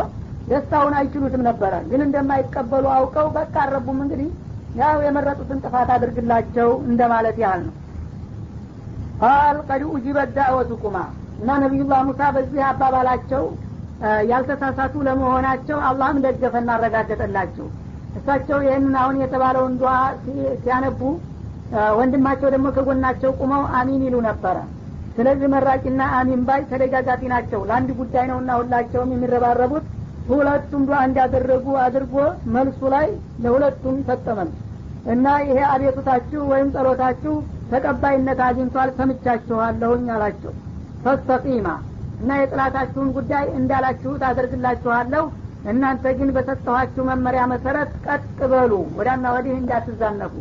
ደስታውን አይችሉትም ነበረ። ግን እንደማይቀበሉ አውቀው በቃ አረቡም እንግዲህ ያው የመረጡትን ጥፋት አድርግላቸው እንደማለት ያህል ነው። قال قد أجيبت دعوتكما እና ነቢዩላህ ሙሳ በዚህ አባባላቸው ያልተሳሳቱ ለመሆናቸው አላህም ደገፈና አረጋገጠላቸው። እሳቸው ይህንን አሁን የተባለውን ዱዓ ሲያነቡ ወንድማቸው ደግሞ ከጎናቸው ቁመው አሚን ይሉ ነበረ። ስለዚህ መራቂና አሚን ባይ ተደጋጋፊ ናቸው። ለአንድ ጉዳይ ነውና ሁላቸውም የሚረባረቡት ሁለቱም ዱዓ እንዳደረጉ አድርጎ መልሱ ላይ ለሁለቱም ሰጠመል እና ይሄ አቤቱታችሁ ወይም ጸሎታችሁ ተቀባይነት አግኝቷል ሰምቻችኋለሁኝ አላቸው። ፈስተቂማ እና የጥላታችሁን ጉዳይ እንዳላችሁት አደርግላችኋለሁ እናንተ ግን በሰጠኋችሁ መመሪያ መሰረት ቀጥ በሉ ወዳና ወዲህ እንዳትዛነፉ።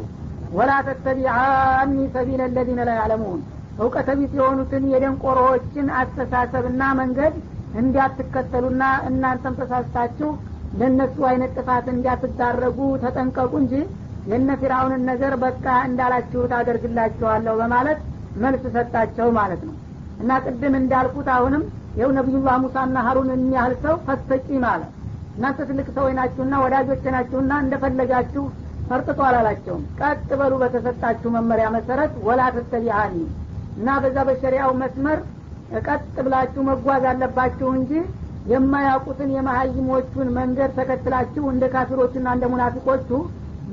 ወላ ተተቢዓኒ ሰቢለ ለዚነ ላ ያዕለሙን። እውቀተ የሆኑትን የደንቆሮዎችን አስተሳሰብና መንገድ እንዲያትከተሉና እናንተም ተሳስታችሁ ለእነሱ አይነት ጥፋት እንዲያትዳረጉ ተጠንቀቁ እንጂ የነ ፊራውንን ነገር በቃ እንዳላችሁት አደርግላችኋለሁ በማለት መልስ ሰጣቸው ማለት ነው። እና ቅድም እንዳልኩት አሁንም ይኸው ነቢዩላህ ሙሳና ሀሩን የሚያህል ሰው ፈስተቂ ማለት እናንተ ትልቅ ሰዎች ናችሁና ወዳጆች ናችሁና እንደፈለጋችሁ ፈርጥጦ አላላቸውም። ቀጥ በሉ በተሰጣችሁ መመሪያ መሰረት ወላ ተተቢአኒ እና በዛ በሸሪያው መስመር ቀጥ ብላችሁ መጓዝ አለባችሁ እንጂ የማያውቁትን የመሀይሞቹን መንገድ ተከትላችሁ እንደ ካፊሮቹና እንደ ሙናፊቆቹ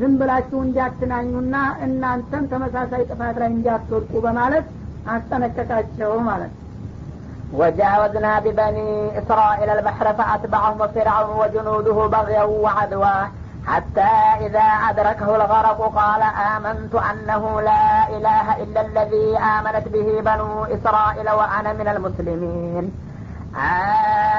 ዝም ብላችሁ እንዲያትናኙና እናንተም ተመሳሳይ ጥፋት ላይ እንዲያትወድቁ በማለት አስጠነቀቃቸው ማለት ነው وجاوزنا ببني إسرائيل البحر فأتبعهم فرعون وجنوده بغيا وعدوا حتى إذا أدركه الغرق قال آمنت أنه لا إله إلا الذي آمنت به بنو إسرائيل وأنا من المسلمين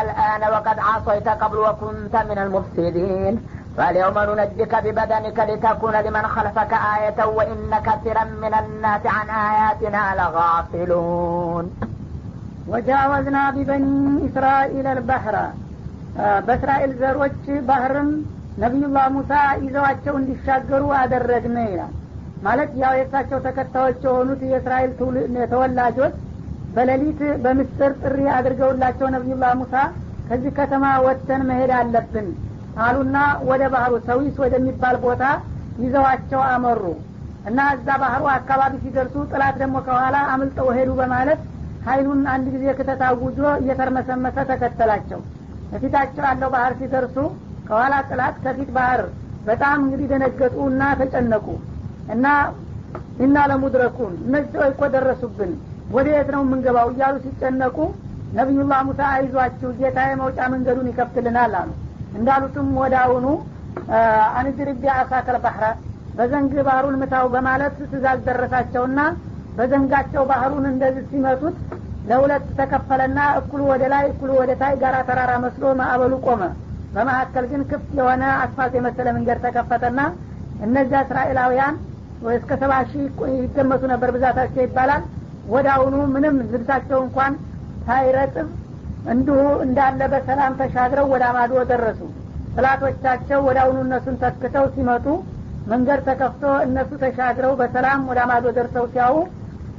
الآن وقد عصيت قبل وكنت من المفسدين فاليوم ننجك ببدنك لتكون لمن خلفك آية وإن كثيرا من الناس عن آياتنا لغافلون ወጃወዝና ቢበኒ እስራኤል አልባህራ በእስራኤል ዘሮች ባህርም ነቢዩላህ ሙሳ ይዘዋቸው እንዲሻገሩ አደረግን ይላል። ማለት ያው የእሳቸው ተከታዮች የሆኑት የእስራኤል ተወላጆች በሌሊት በምስጢር ጥሪ አድርገውላቸው ነቢዩላህ ሙሳ ከዚህ ከተማ ወጥተን መሄድ አለብን አሉና ወደ ባህሩ ሰዊስ ወደሚባል ቦታ ይዘዋቸው አመሩ። እና እዛ ባህሩ አካባቢ ሲደርሱ ጥላት ደግሞ ከኋላ አምልጠው ሄዱ በማለት ሀይሉን አንድ ጊዜ ክተት አውጆ እየተርመሰመሰ ተከተላቸው። በፊታቸው ያለው ባህር ሲደርሱ ከኋላ ጥላት ከፊት ባህር በጣም እንግዲህ ደነገጡ እና ተጨነቁ እና እና ለሙድረኩን እነዚህ እኮ ደረሱብን ወደ የት ነው የምንገባው እያሉ ሲጨነቁ ነቢዩላህ ሙሳ አይዟችሁ ጌታ የመውጫ መንገዱን ይከፍትልናል አሉ። እንዳሉትም ወደ አሁኑ አንድርቢ አሳከል ባህረ በዘንግ ባህሩን ምታው በማለት ትእዛዝ ደረሳቸውና በዘንጋቸው ባህሩን እንደዚህ ሲመቱት ለሁለት ተከፈለና እኩሉ ወደ ላይ እኩሉ ወደ ታይ ጋራ ተራራ መስሎ ማዕበሉ ቆመ በመካከል ግን ክፍት የሆነ አስፋልት የመሰለ መንገድ ተከፈተና እነዚያ እስራኤላውያን እስከ ሰባ ሺህ ይገመቱ ነበር ብዛታቸው ይባላል። ወደ አሁኑ ምንም ልብሳቸው እንኳን ሳይረጥብ እንዲሁ እንዳለ በሰላም ተሻግረው ወደ አማዶ ደረሱ። ጥላቶቻቸው ወደ አሁኑ እነሱን ተክተው ሲመጡ መንገድ ተከፍቶ እነሱ ተሻግረው በሰላም ወደ አማዶ ደርሰው ሲያው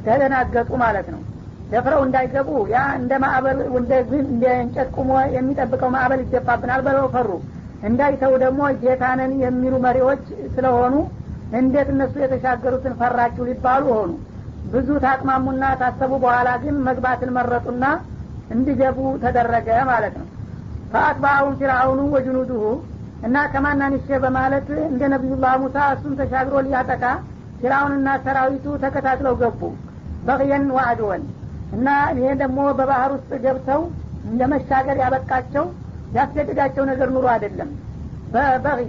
ተደናገጡ ማለት ነው ደፍረው እንዳይገቡ ያ እንደ ማዕበል እንደ እንጨት ቁሞ የሚጠብቀው ማዕበል ይገባብናል በለው ፈሩ። እንዳይተው ደግሞ ጌታንን የሚሉ መሪዎች ስለሆኑ እንዴት እነሱ የተሻገሩትን ፈራችሁ ሊባሉ ሆኑ? ብዙ ታቅማሙና ታሰቡ። በኋላ ግን መግባትን መረጡና እንዲገቡ ተደረገ ማለት ነው። ፈአትባአሁም ፊርአውኑ ወጅኑዱሁ እና ከማናንሼ በማለት እንደ ነቢዩላህ ሙሳ እሱን ተሻግሮ ሊያጠቃ ፊርአውንና ሰራዊቱ ተከታትለው ገቡ። በቅየን ዋዕድወን እና ይሄ ደግሞ በባህር ውስጥ ገብተው ለመሻገር ያበቃቸው ያስገድዳቸው ነገር ኑሮ አይደለም። በበቂ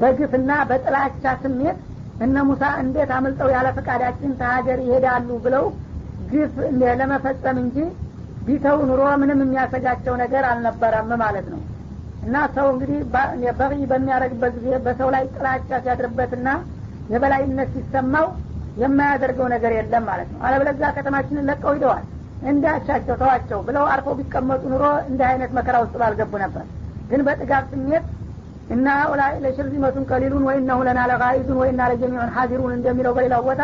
በግፍና በጥላቻ ስሜት እነ ሙሳ እንዴት አምልጠው ያለ ፈቃዳችን ተሀገር ይሄዳሉ ብለው ግፍ ለመፈጸም እንጂ ቢተው ኑሮ ምንም የሚያሰጋቸው ነገር አልነበረም ማለት ነው። እና ሰው እንግዲህ በቂ በሚያደርግበት ጊዜ በሰው ላይ ጥላቻ ሲያድርበትና የበላይነት ሲሰማው የማያደርገው ነገር የለም ማለት ነው። አለበለዚያ ከተማችንን ለቀው ሂደዋል። እንዳሻቸው ተዋቸው ብለው አርፈው ቢቀመጡ ኑሮ እንዲህ አይነት መከራ ውስጥ ባልገቡ ነበር። ግን በጥጋብ ስሜት እና ኡላይ ለሽርዚመቱን ቀሊሉን ወይ እነሁ ለና ለቃኢዙን ወይ እና ለጀሚዑን ሀዚሩን እንደሚለው በሌላው ቦታ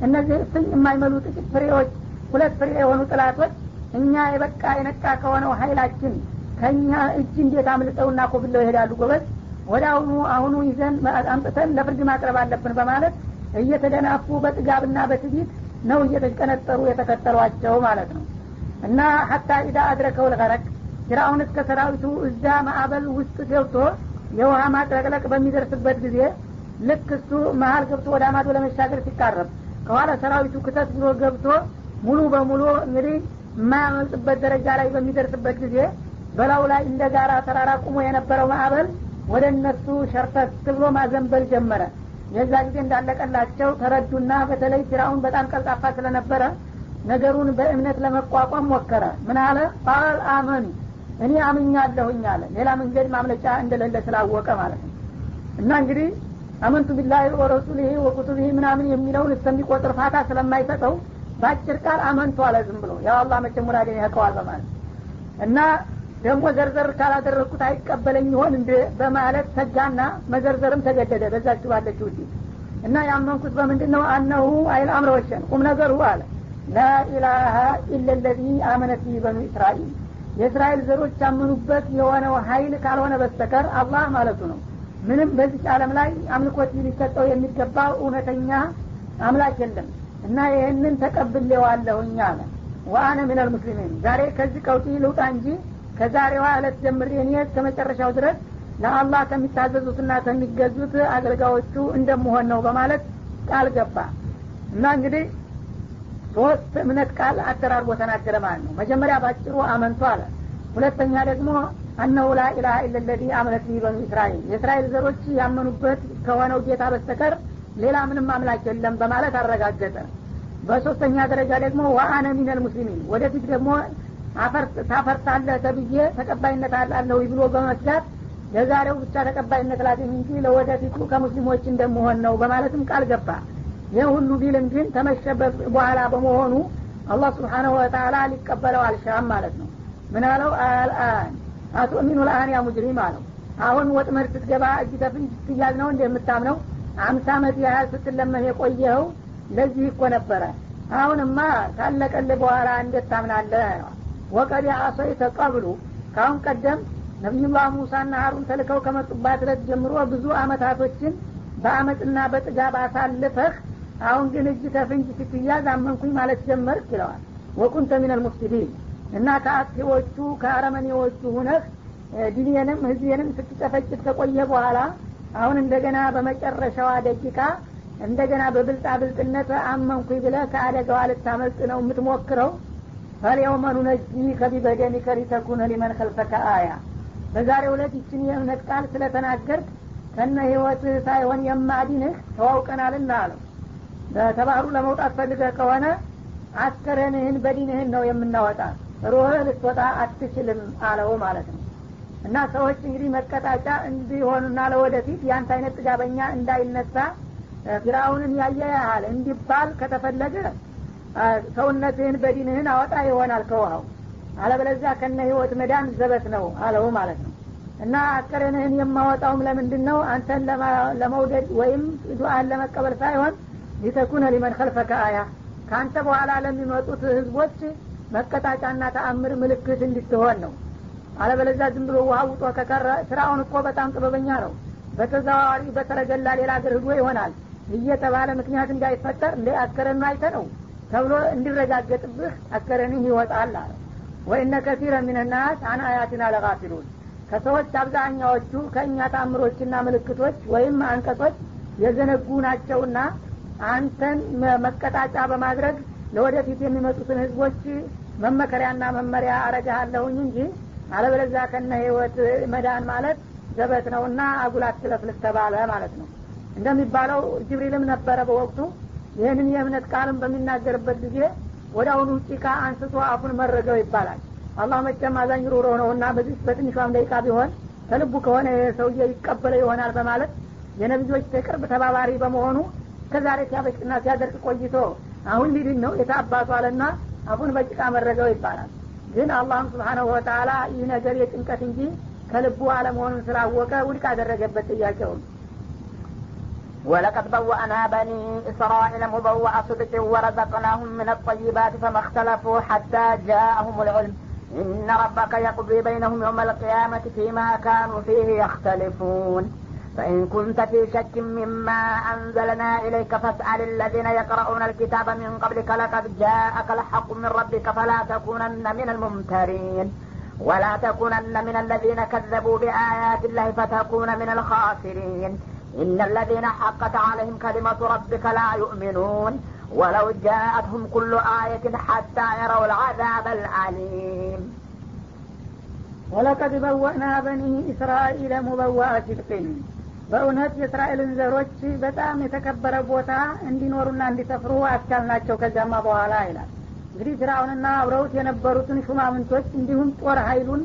እነዚህ እፍኝ የማይመሉ ጥቂት ፍሬዎች ሁለት ፍሬ የሆኑ ጥላቶች እኛ የበቃ የነቃ ከሆነው ሀይላችን ከእኛ እጅ እንዴት አምልጠውና ኮብለው ይሄዳሉ ጎበዝ? ወደ አሁኑ አሁኑ ይዘን አምጥተን ለፍርድ ማቅረብ አለብን በማለት እየተደናፉ በጥጋብና በትቢት ነው እየተቀነጠሩ የተከተሏቸው ማለት ነው። እና ሀታ ኢዳ አድረከው ልቀረቅ ፊራውን እስከ ሰራዊቱ እዛ ማዕበል ውስጥ ገብቶ የውሃ ማጥለቅለቅ በሚደርስበት ጊዜ ልክ እሱ መሀል ገብቶ ወደ አማዶ ለመሻገር ሲቃረብ ከኋላ ሰራዊቱ ክተት ብሎ ገብቶ ሙሉ በሙሉ እንግዲህ የማያመልጥበት ደረጃ ላይ በሚደርስበት ጊዜ በላው ላይ እንደ ጋራ ተራራ ቁሞ የነበረው ማዕበል ወደ እነሱ ሸርተት ብሎ ማዘንበል ጀመረ የዛ ጊዜ እንዳለቀላቸው ተረዱና በተለይ ፊራውን በጣም ቀልጣፋ ስለነበረ ነገሩን በእምነት ለመቋቋም ሞከረ። ምን አለ? ቃል አመን እኔ አምኛለሁኝ አለ። ሌላ መንገድ ማምለጫ እንደሌለ ስላወቀ ማለት ነው። እና እንግዲህ አመንቱ ቢላሂ ወረሱሊህ ወኩቱቢህ ምናምን የሚለውን እስከሚቆጥር ፋታ ስለማይሰጠው በአጭር ቃል አመንቱ አለ ዝም ብሎ። ያው አላህ መቼም ሙራዴን ያውቀዋል በማለት እና ደግሞ ዘርዘር ካላደረግኩት አይቀበለኝ ይሆን እንደ በማለት ሰጋና መዘርዘርም ተገደደ በዛችሁ ባለችው ዲ እና ያመንኩት በምንድን ነው አነሁ አይል አምረ ወሸን ቁም ነገሩ አለ። ላኢላሀ ኢለ ለዚ አመነት በኑ እስራኤል የእስራኤል ዘሮች ያመኑበት የሆነው ሀይል ካልሆነ በስተቀር አላህ ማለቱ ነው። ምንም በዚህ ዓለም ላይ አምልኮት ሊሰጠው የሚገባው እውነተኛ አምላክ የለም። እና ይህንን ተቀብሌዋለሁኝ አለ። ወአነ ሚነል ሙስሊሚን። ዛሬ ከዚህ ቀውጢ ልውጣ እንጂ ከዛሬዋ እለት ጀምሬ እኔ እስከ መጨረሻው ድረስ ለአላህ ከሚታዘዙትና ከሚገዙት አገልጋዮቹ እንደምሆን ነው በማለት ቃል ገባ። እና እንግዲህ ሶስት እምነት ቃል አደራርቦ ተናገረ ማለት ነው። መጀመሪያ ባጭሩ አመንቱ አለ። ሁለተኛ ደግሞ አነሁ ላኢላሀ ኢለለዚ አመነት በኑ እስራኤል። የእስራኤል ዘሮች ያመኑበት ከሆነው ጌታ በስተቀር ሌላ ምንም አምላክ የለም በማለት አረጋገጠ። በሶስተኛ ደረጃ ደግሞ ወአነ ሚነል ሙስሊሚን። ወደፊት ደግሞ ታፈርሳለህ ተብዬ ተቀባይነት አላለሁ ብሎ በመስጋት ለዛሬው ብቻ ተቀባይነት ላገኝ እንጂ ለወደፊቱ ከሙስሊሞች እንደምሆን ነው በማለትም ቃል ገባ። ይህ ሁሉ ቢልም ግን ተመሸበት በኋላ በመሆኑ አላህ ስብሓናሁ ወተላ ሊቀበለው አልሻም ማለት ነው። ምን አለው? አልአን አቱእሚኑ ልአን ያ ሙጅሪም አለው። አሁን ወጥመድ ስትገባ እጅ ተፍንጅ ስትያዝ ነው እንደምታምነው አምሳ አመት ያህል ስትለመን የቆየኸው ለዚህ እኮ ነበረ። አሁንማ ካለቀልህ በኋላ እንዴት ታምናለህ ወቀድ አሰይተ ቀብሉ። ካሁን ቀደም ነቢዩላህ ሙሳና ሀሩን ተልከው ከመጡባት ዕለት ጀምሮ ብዙ አመታቶችን በአመፅና በጥጋብ አሳልፈህ አሁን ግን እጅ ከፍንጅ ስትያዝ አመንኩኝ ማለት ጀመርክ ይለዋል። ወኩንተ ሚነል ሙፍሲዲን እና ከአጥፊዎቹ ከአረመኔዎቹ ሁነህ ዲኔንም ህዝቤንም ስትጨፈጭት ከቆየ በኋላ አሁን እንደገና በመጨረሻዋ ደቂቃ እንደገና በብልጣ ብልጥነት አመንኩኝ ብለህ ከአደጋዋ ልታመልጥ ነው የምትሞክረው ፈሊየውመ ኑነጂ ከቢበደኒከ ሊተኩነ ሊመን ከልፈከ አያ በዛሬ ሁለት ይችን የእምነት ቃል ስለተናገርክ ከነ ህይወት ሳይሆን የማዲንህ ተዋውቀናልና አለው። በተባህሩ ለመውጣት ፈልገህ ከሆነ አስከረንህን በዲንህን ነው የምናወጣ ሩህ ልትወጣ አትችልም አለው ማለት ነው። እና ሰዎች እንግዲህ መቀጣጫ እንዲሆኑና ለወደፊት የአንተ አይነት ጥጋበኛ እንዳይነሳ ፊራውንን ያየ ያህል እንዲባል ከተፈለገ ሰውነትህን በዲንህን አወጣ ይሆናል ከውሃው። አለበለዚያ ከነ ህይወት መዳን ዘበት ነው አለው ማለት ነው። እና አስከሬንህን የማወጣውም ለምንድን ነው አንተን ለመውደድ ወይም ዱአን ለመቀበል ሳይሆን ሊተኩነ ሊመን ከልፈከ አያ። ከአንተ በኋላ ለሚመጡት ህዝቦች መቀጣጫና ተአምር ምልክት እንድትሆን ነው። አለበለዚያ ዝም ብሎ ውሃ ውጦ ከቀረ ስራውን እኮ በጣም ጥበበኛ ነው። በተዘዋዋሪ በተረገላ ሌላ አገር ህዶ ይሆናል። እየተባለ ምክንያት እንዳይፈጠር እንደ አስከረኑ አይተ ነው ተብሎ እንዲረጋገጥብህ አስከረንህ ይወጣል አለ። ወኢነ ከሲረ ሚንናስ አን አያትና ለጋፊሉን። ከሰዎች አብዛኛዎቹ ከእኛ ታምሮችና ምልክቶች ወይም አንቀጾች የዘነጉ ናቸውና አንተን መቀጣጫ በማድረግ ለወደፊት የሚመጡትን ህዝቦች መመከሪያና መመሪያ አረጋሃለሁኝ እንጂ አለበለዚያ ከነ ህይወት መዳን ማለት ዘበት ነውና አጉላት ትለፍልፍ ተባለ ማለት ነው። እንደሚባለው ጅብሪልም ነበረ በወቅቱ ይህንን የእምነት ቃልም በሚናገርበት ጊዜ ወደ አሁኑ ጭቃ አንስቶ አፉን መረገው ይባላል። አላህ መቸም አዛኝ ሩሮ ነውና በዚህ በትንሿም ደቂቃ ቢሆን ከልቡ ከሆነ ሰውዬ ይቀበለ ይሆናል በማለት የነቢዮች የቅርብ ተባባሪ በመሆኑ ከዛሬ ሲያበጭና ሲያደርቅ ቆይቶ አሁን ሊድን ነው የታባቱ አለና አፉን በጭቃ መረገው ይባላል። ግን አላህም ስብሓናሁ ወተላ ይህ ነገር የጭንቀት እንጂ ከልቡ አለመሆኑን ስላወቀ ውድቅ አደረገበት ጥያቄውን ولقد بوأنا بني إسرائيل مبوأ صدق ورزقناهم من الطيبات فما اختلفوا حتى جاءهم العلم. إن ربك يقضي بينهم يوم القيامة فيما كانوا فيه يختلفون. فإن كنت في شك مما أنزلنا إليك فاسأل الذين يقرؤون الكتاب من قبلك لقد جاءك الحق من ربك فلا تكونن من الممترين. ولا تكونن من الذين كذبوا بآيات الله فتكون من الخاسرين. إن الذين حقت عليهم كلمة ربك لا يؤمنون ولو جاءتهم كل آية حتى يروا العذاب الأليم ወለቀድ በወእና በኒ እስራኤል ሙበዋአ ሲድቅን በእውነት የእስራኤልን ዘሮች በጣም የተከበረ ቦታ እንዲኖሩና እንዲሰፍሩ አስቻልናቸው ከዚያማ በኋላ ይላል እንግዲህ ፍራውንና አብረውት የነበሩትን ሹማምንቶች እንዲሁም ጦር ሀይሉን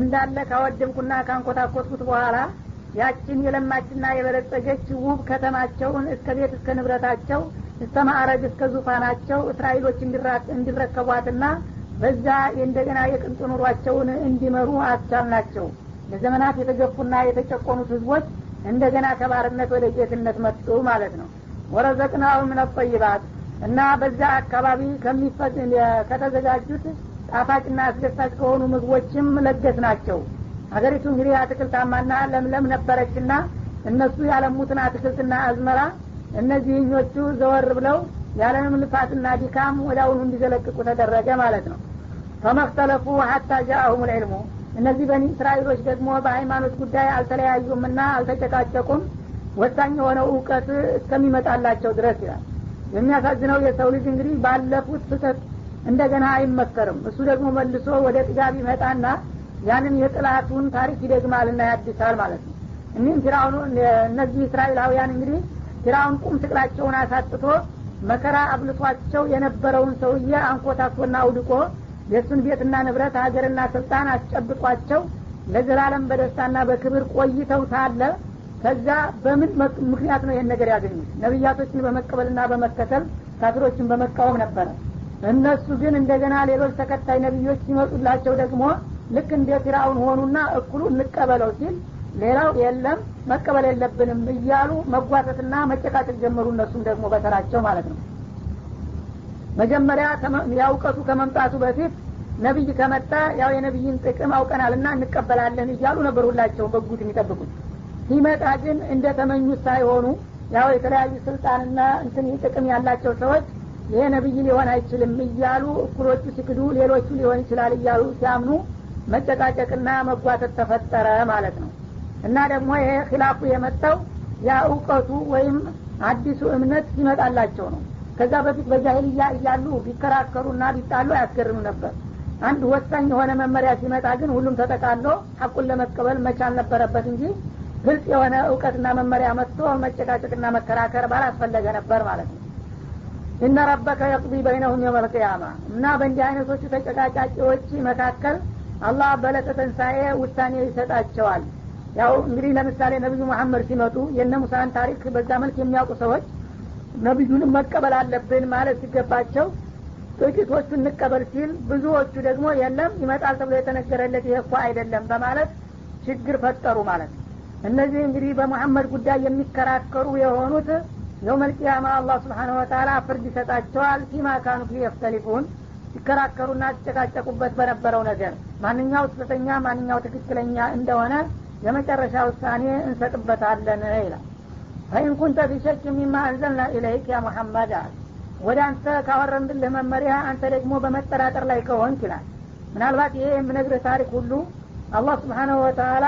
እንዳለ ካወደምኩና ካንኮታኮትኩት በኋላ ያችን የለማችና የበለጸገች ውብ ከተማቸውን እስከ ቤት እስከ ንብረታቸው እስከ ማዕረግ እስከ ዙፋናቸው እስራኤሎች እንዲረከቧትና በዛ እንደገና የቅንጡ ኑሯቸውን እንዲመሩ አስቻልናቸው። ለዘመናት የተገፉና የተጨቆኑት ህዝቦች እንደገና ከባርነት ወደ ጌትነት መጡ ማለት ነው። ወረዘቅናው ምን እና በዛ አካባቢ ከተዘጋጁት ጣፋጭና አስደሳች ከሆኑ ምግቦችም ለገስ ናቸው ሀገሪቱ እንግዲህ አትክልታማና ለምለም ነበረችና እነሱ ያለሙትን አትክልትና አዝመራ እነዚህኞቹ ዘወር ብለው ያለንም ልፋትና ዲካም ወዳውኑ እንዲዘለቅቁ ተደረገ ማለት ነው። ፈመክተለፉ ሀታ ጃአሁም ልዕልሙ እነዚህ በኒ እስራኤሎች ደግሞ በሃይማኖት ጉዳይ አልተለያዩምና አልተጨቃጨቁም። ወሳኝ የሆነው እውቀት እስከሚመጣላቸው ድረስ ይላል። የሚያሳዝነው የሰው ልጅ እንግዲህ ባለፉት ስህተት እንደገና አይመከርም። እሱ ደግሞ መልሶ ወደ ጥጋብ ይመጣና ያንን የጥላቱን ታሪክ ይደግማልና ያድሳል ማለት ነው። እኒህም ፊራውኑ እነዚህ እስራኤላውያን እንግዲህ ፊራውን ቁም ስቅላቸውን አሳጥቶ መከራ አብልቷቸው የነበረውን ሰውዬ አንኮታኮና አውድቆ የእሱን ቤትና ንብረት ሀገርና ስልጣን አስጨብጧቸው ለዘላለም በደስታና በክብር ቆይተው ሳለ ከዛ በምን ምክንያት ነው ይህን ነገር ያገኙት? ነቢያቶችን በመቀበልና በመከተል ካፊሮችን በመቃወም ነበረ። እነሱ ግን እንደገና ሌሎች ተከታይ ነቢዮች ሲመጡላቸው ደግሞ ልክ እንደ ፊራውን ሆኑና እኩሉ እንቀበለው ሲል ሌላው የለም መቀበል የለብንም እያሉ መጓተትና መጨቃጨቅ ጀመሩ። እነሱም ደግሞ በተራቸው ማለት ነው። መጀመሪያ ያውቀቱ ከመምጣቱ በፊት ነቢይ ከመጣ ያው የነቢይን ጥቅም አውቀናልና እንቀበላለን እያሉ ነበር ሁላቸው በጉት የሚጠብቁት። ሲመጣ ግን እንደ ተመኙት ሳይሆኑ ያው የተለያዩ ስልጣንና እንትን ጥቅም ያላቸው ሰዎች ይሄ ነቢይ ሊሆን አይችልም እያሉ እኩሎቹ ሲክዱ ሌሎቹ ሊሆን ይችላል እያሉ ሲያምኑ መጨቃጨቅና መጓተት ተፈጠረ ማለት ነው። እና ደግሞ ይሄ ኪላፉ የመጣው ያ እውቀቱ ወይም አዲሱ እምነት ሲመጣላቸው ነው። ከዛ በፊት በጃሂልያ እያሉ ቢከራከሩና ቢጣሉ አያስገርም ነበር። አንድ ወሳኝ የሆነ መመሪያ ሲመጣ ግን ሁሉም ተጠቃሎ ሐቁን ለመቀበል መቻል ነበረበት እንጂ ግልጽ የሆነ እውቀትና መመሪያ መጥቶ መጨቃጨቅና መከራከር ባላስፈለገ ነበር ማለት ነው። እነ ረበከ የቅዲ በይነሁም የመልቅያማ እና በእንዲህ አይነቶቹ ተጨቃጫቂዎች መካከል አላህ በለተ ተንሳኤ ውሳኔ ይሰጣቸዋል። ያው እንግዲህ ለምሳሌ ነቢዩ መሐመድ ሲመጡ የነ ሙሳን ታሪክ በዛ መልክ የሚያውቁ ሰዎች ነቢዩንም መቀበል አለብን ማለት ሲገባቸው ጥቂቶቹ እንቀበል ሲል ብዙዎቹ ደግሞ የለም ይመጣል ተብሎ የተነገረለት ይሄ እኮ አይደለም በማለት ችግር ፈጠሩ ማለት ነው። እነዚህ እንግዲህ በሙሐመድ ጉዳይ የሚከራከሩ የሆኑት يوم القيامة አላህ سبحانه وتعالى ፍርድ ይሰጣቸዋል። فيما كانوا فيه يختلفون ሲከራከሩና ሲጨቃጨቁበት በነበረው ነገር ማንኛው ስህተተኛ ማንኛው ትክክለኛ እንደሆነ የመጨረሻ ውሳኔ እንሰጥበታለን ይላል። فإن كنت في شك مما أنزلنا إليك يا محمد አል ወደ አንተ ካወረንብልህ መመሪያ አንተ ደግሞ በመጠራጠር ላይ ከሆንክ ይላል። ምናልባት ይሄ የምነግርህ ታሪክ ሁሉ አላህ ስብሓናሁ ወተላ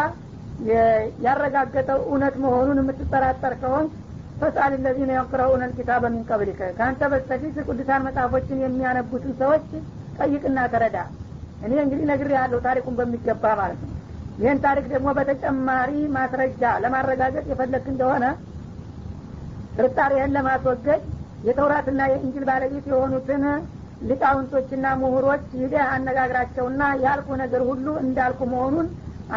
ያረጋገጠው እውነት መሆኑን የምትጠራጠር ከሆንክ ፈስአል ለዚነ የቅረኡነ ልኪታበ ሚን ቀብሊከ። ከአንተ በስተፊት ቅዱሳን መጽሐፎችን የሚያነቡትን ሰዎች ጠይቅና ተረዳ። እኔ እንግዲህ ነግር ያለው ታሪኩን በሚገባ ማለት ነው። ይህን ታሪክ ደግሞ በተጨማሪ ማስረጃ ለማረጋገጥ የፈለግ እንደሆነ ጥርጣሬህን ለማስወገድ የተውራትና የእንጅል ባለቤት የሆኑትን ሊቃውንቶችና ምሁሮች ሂደህ አነጋግራቸውና ያልኩ ነገር ሁሉ እንዳልኩ መሆኑን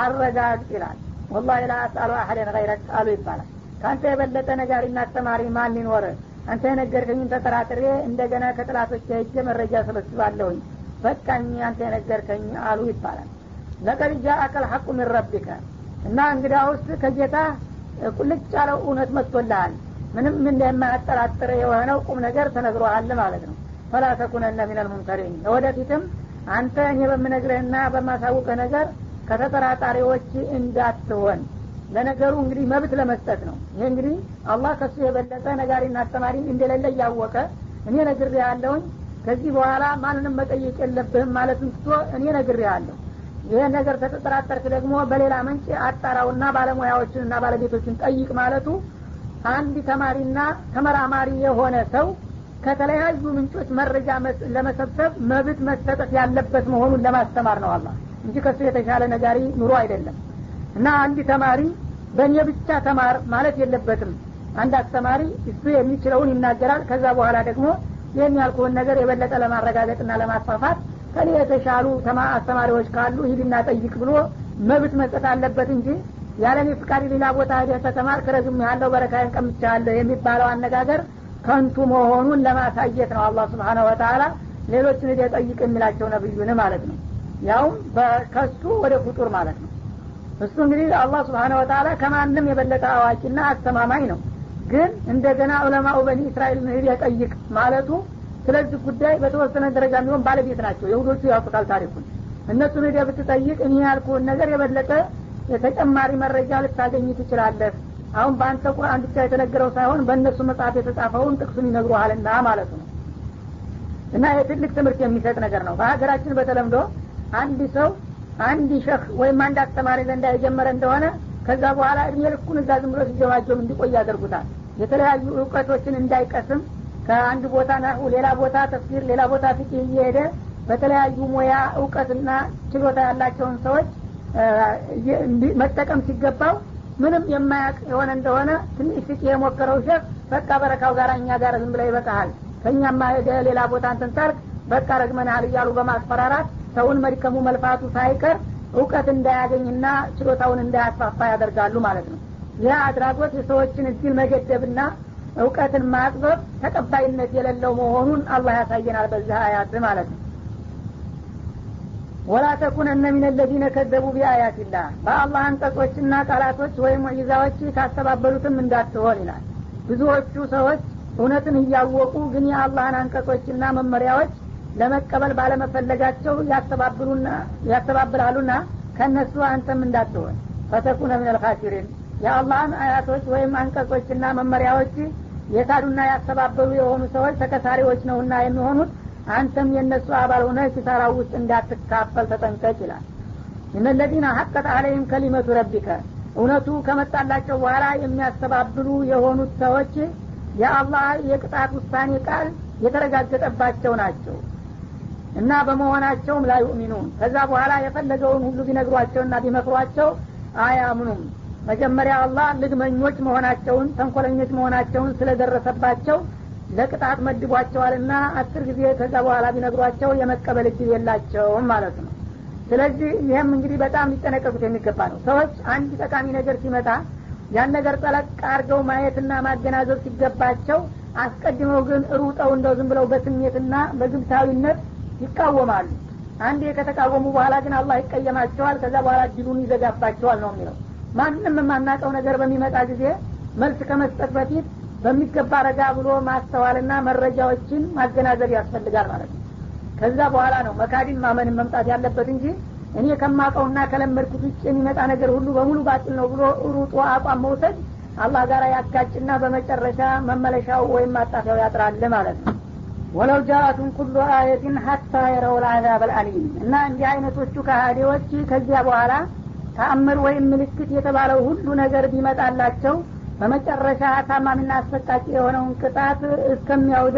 አረጋግጥ ይላል። ወላሂ ላ አስአሉ አሐደን ገይረክ አሉ ይባላል ከአንተ የበለጠ ነጋሪና አስተማሪ ማን ሊኖር? አንተ የነገርከኝን ተጠራጥሬ እንደገና ከጥላቶች ሄጄ መረጃ ሰበስባለሁኝ። በቃኝ አንተ የነገርከኝ አሉ ይባላል። ለቀድ ጃአከል ሐቁ ምን ረቢከ። እና እንግዲያውስ ከጌታ ቁልጭ ያለው እውነት መጥቶልሃል። ምንም እንደማያጠራጥር የሆነው ቁም ነገር ተነግሮሃል ማለት ነው። ፈላ ተኩነነ ሚነል ሙምተሪን ለወደፊትም አንተ እኔ በምነግርህና በማሳውቅህ ነገር ከተጠራጣሪዎች እንዳትሆን ለነገሩ እንግዲህ መብት ለመስጠት ነው። ይሄ እንግዲህ አላህ ከሱ የበለጠ ነጋሪና አስተማሪ እንደሌለ እያወቀ እኔ ነግር ያለውኝ ከዚህ በኋላ ማንንም መጠየቅ የለብህም ማለትን ትቶ እኔ ነግር ያለሁ ይህን ነገር ተጠራጠርክ ደግሞ በሌላ ምንጭ አጣራውና ባለሙያዎችንና ባለቤቶችን ጠይቅ ማለቱ አንድ ተማሪና ተመራማሪ የሆነ ሰው ከተለያዩ ምንጮች መረጃ ለመሰብሰብ መብት መሰጠት ያለበት መሆኑን ለማስተማር ነው አላ እንጂ ከሱ የተሻለ ነጋሪ ኑሮ አይደለም እና አንድ ተማሪ በእኔ ብቻ ተማር ማለት የለበትም። አንድ አስተማሪ እሱ የሚችለውን ይናገራል። ከዛ በኋላ ደግሞ ይህን ያልኩህን ነገር የበለጠ ለማረጋገጥና ለማስፋፋት ከኔ የተሻሉ አስተማሪዎች ካሉ ሂድና ጠይቅ ብሎ መብት መስጠት አለበት እንጂ ያለኔ ፍቃድ ሌላ ቦታ ሄደህ ተተማር ክረግም ያለው በረካዬን ቀምቻለሁ የሚባለው አነጋገር ከንቱ መሆኑን ለማሳየት ነው አላህ ስብሓነ ወተላ ሌሎችን ሂደህ ጠይቅ የሚላቸው ነብዩን ማለት ነው። ያውም ከሱ ወደ ፍጡር ማለት ነው እሱ እንግዲህ አላህ ስብሓነ ወተላ ከማንም የበለጠ አዋቂና አስተማማኝ ነው። ግን እንደገና ዑለማኡ በኒ እስራኤል ሂደህ ጠይቅ ማለቱ ስለዚህ ጉዳይ በተወሰነ ደረጃ የሚሆን ባለቤት ናቸው። የሁዶቹ ያውቁታል ታሪኩን። እነሱን ሂደህ ብትጠይቅ እኔ ያልኩህን ነገር የበለጠ ተጨማሪ መረጃ ልታገኝ ትችላለህ። አሁን በአንተ ቁርአን ብቻ የተነገረው ሳይሆን በእነሱ መጽሐፍ የተጻፈውን ጥቅሱን ይነግሩሃልና ማለት ነው። እና የትልቅ ትምህርት የሚሰጥ ነገር ነው። በሀገራችን በተለምዶ አንድ ሰው አንድ ሸህ ወይም አንድ አስተማሪ ዘንዳ የጀመረ እንደሆነ ከዛ በኋላ እድሜ ልኩን እዛ ዝም ብሎ ሲጀማጀም እንዲቆይ ያደርጉታል። የተለያዩ እውቀቶችን እንዳይቀስም ከአንድ ቦታ ናሁ ሌላ ቦታ ተፍሲር ሌላ ቦታ ፍቅህ እየሄደ በተለያዩ ሙያ እውቀትና ችሎታ ያላቸውን ሰዎች መጠቀም ሲገባው ምንም የማያቅ የሆነ እንደሆነ ትንሽ ፍቅህ የሞከረው ሸፍ በቃ በረካው ጋር እኛ ጋር ዝም ብለ ይበቃሃል። ከእኛማ ሄደ ሌላ ቦታ እንትን በቃ ረግመናል እያሉ በማስፈራራት ሰውን መድከሙ መልፋቱ ሳይቀር እውቀት እንዳያገኝና ችሎታውን እንዳያስፋፋ ያደርጋሉ ማለት ነው። ይህ አድራጎት የሰዎችን እድል መገደብና እውቀትን ማጥበብ ተቀባይነት የሌለው መሆኑን አላህ ያሳየናል በዚህ አያት ማለት ነው። ወላ ተኩነነ ሚን ለዚነ ከዘቡ ቢአያትላህ በአላህ አንቀጾችና ቃላቶች ወይም ሙዒዛዎች ካስተባበሉትም እንዳትሆን ይላል። ብዙዎቹ ሰዎች እውነትን እያወቁ ግን የአላህን አንቀጾችና መመሪያዎች ለመቀበል ባለመፈለጋቸው ያስተባብላሉና ከእነሱ አንተም እንዳትሆን። ፈተኩነ ምን ልካሲሪን የአላህን አያቶች ወይም አንቀጾችና መመሪያዎች የካዱና ያስተባበሉ የሆኑ ሰዎች ተከሳሪዎች ነውና የሚሆኑት አንተም የእነሱ አባል ሆነ ኪሳራ ውስጥ እንዳትካፈል ተጠንቀቅ ይላል። እነለዚነ ሀቀት አለይም ከሊመቱ ረቢከ። እውነቱ ከመጣላቸው በኋላ የሚያስተባብሉ የሆኑት ሰዎች የአላህ የቅጣት ውሳኔ ቃል የተረጋገጠባቸው ናቸው እና በመሆናቸውም ላ ዩእሚኑን። ከዛ በኋላ የፈለገውን ሁሉ ቢነግሯቸውና ቢመክሯቸው አያምኑም። መጀመሪያ አላህ ልግመኞች መሆናቸውን ተንኮለኞች መሆናቸውን ስለደረሰባቸው ለቅጣት መድቧቸዋልና አስር ጊዜ ከዛ በኋላ ቢነግሯቸው የመቀበል እድል የላቸውም ማለት ነው። ስለዚህ ይህም እንግዲህ በጣም ሊጠነቀቁት የሚገባ ነው። ሰዎች አንድ ጠቃሚ ነገር ሲመጣ ያን ነገር ጠለቅ አድርገው ማየትና ማገናዘብ ሲገባቸው አስቀድመው ግን ሩጠው እንደው ዝም ብለው በስሜትና በግብታዊነት ይቃወማሉ። አንዴ ከተቃወሙ በኋላ ግን አላህ ይቀየማቸዋል ከዛ በኋላ እድሉን ይዘጋባቸዋል ነው የሚለው። ማንም የማናቀው ነገር በሚመጣ ጊዜ መልስ ከመስጠት በፊት በሚገባ ረጋ ብሎ ማስተዋልና መረጃዎችን ማገናዘብ ያስፈልጋል ማለት ነው። ከዛ በኋላ ነው መካዲን ማመንን መምጣት ያለበት እንጂ እኔ ከማቀውና ከለመድኩት ውጭ የሚመጣ ነገር ሁሉ በሙሉ ባጥል ነው ብሎ ሩጦ አቋም መውሰድ አላህ ጋር ያጋጭና በመጨረሻ መመለሻው ወይም ማጣፊያው ያጥራል ማለት ነው ወለው ጃአቱን ኩሉ አየትን ሀታ የረው ልአዛብ አልአሊም። እና እንዲህ አይነቶቹ ከሃዲዎች ከዚያ በኋላ ተአምር ወይም ምልክት የተባለው ሁሉ ነገር ቢመጣላቸው በመጨረሻ ታማሚና አሰቃቂ የሆነውን ቅጣት እስከሚያው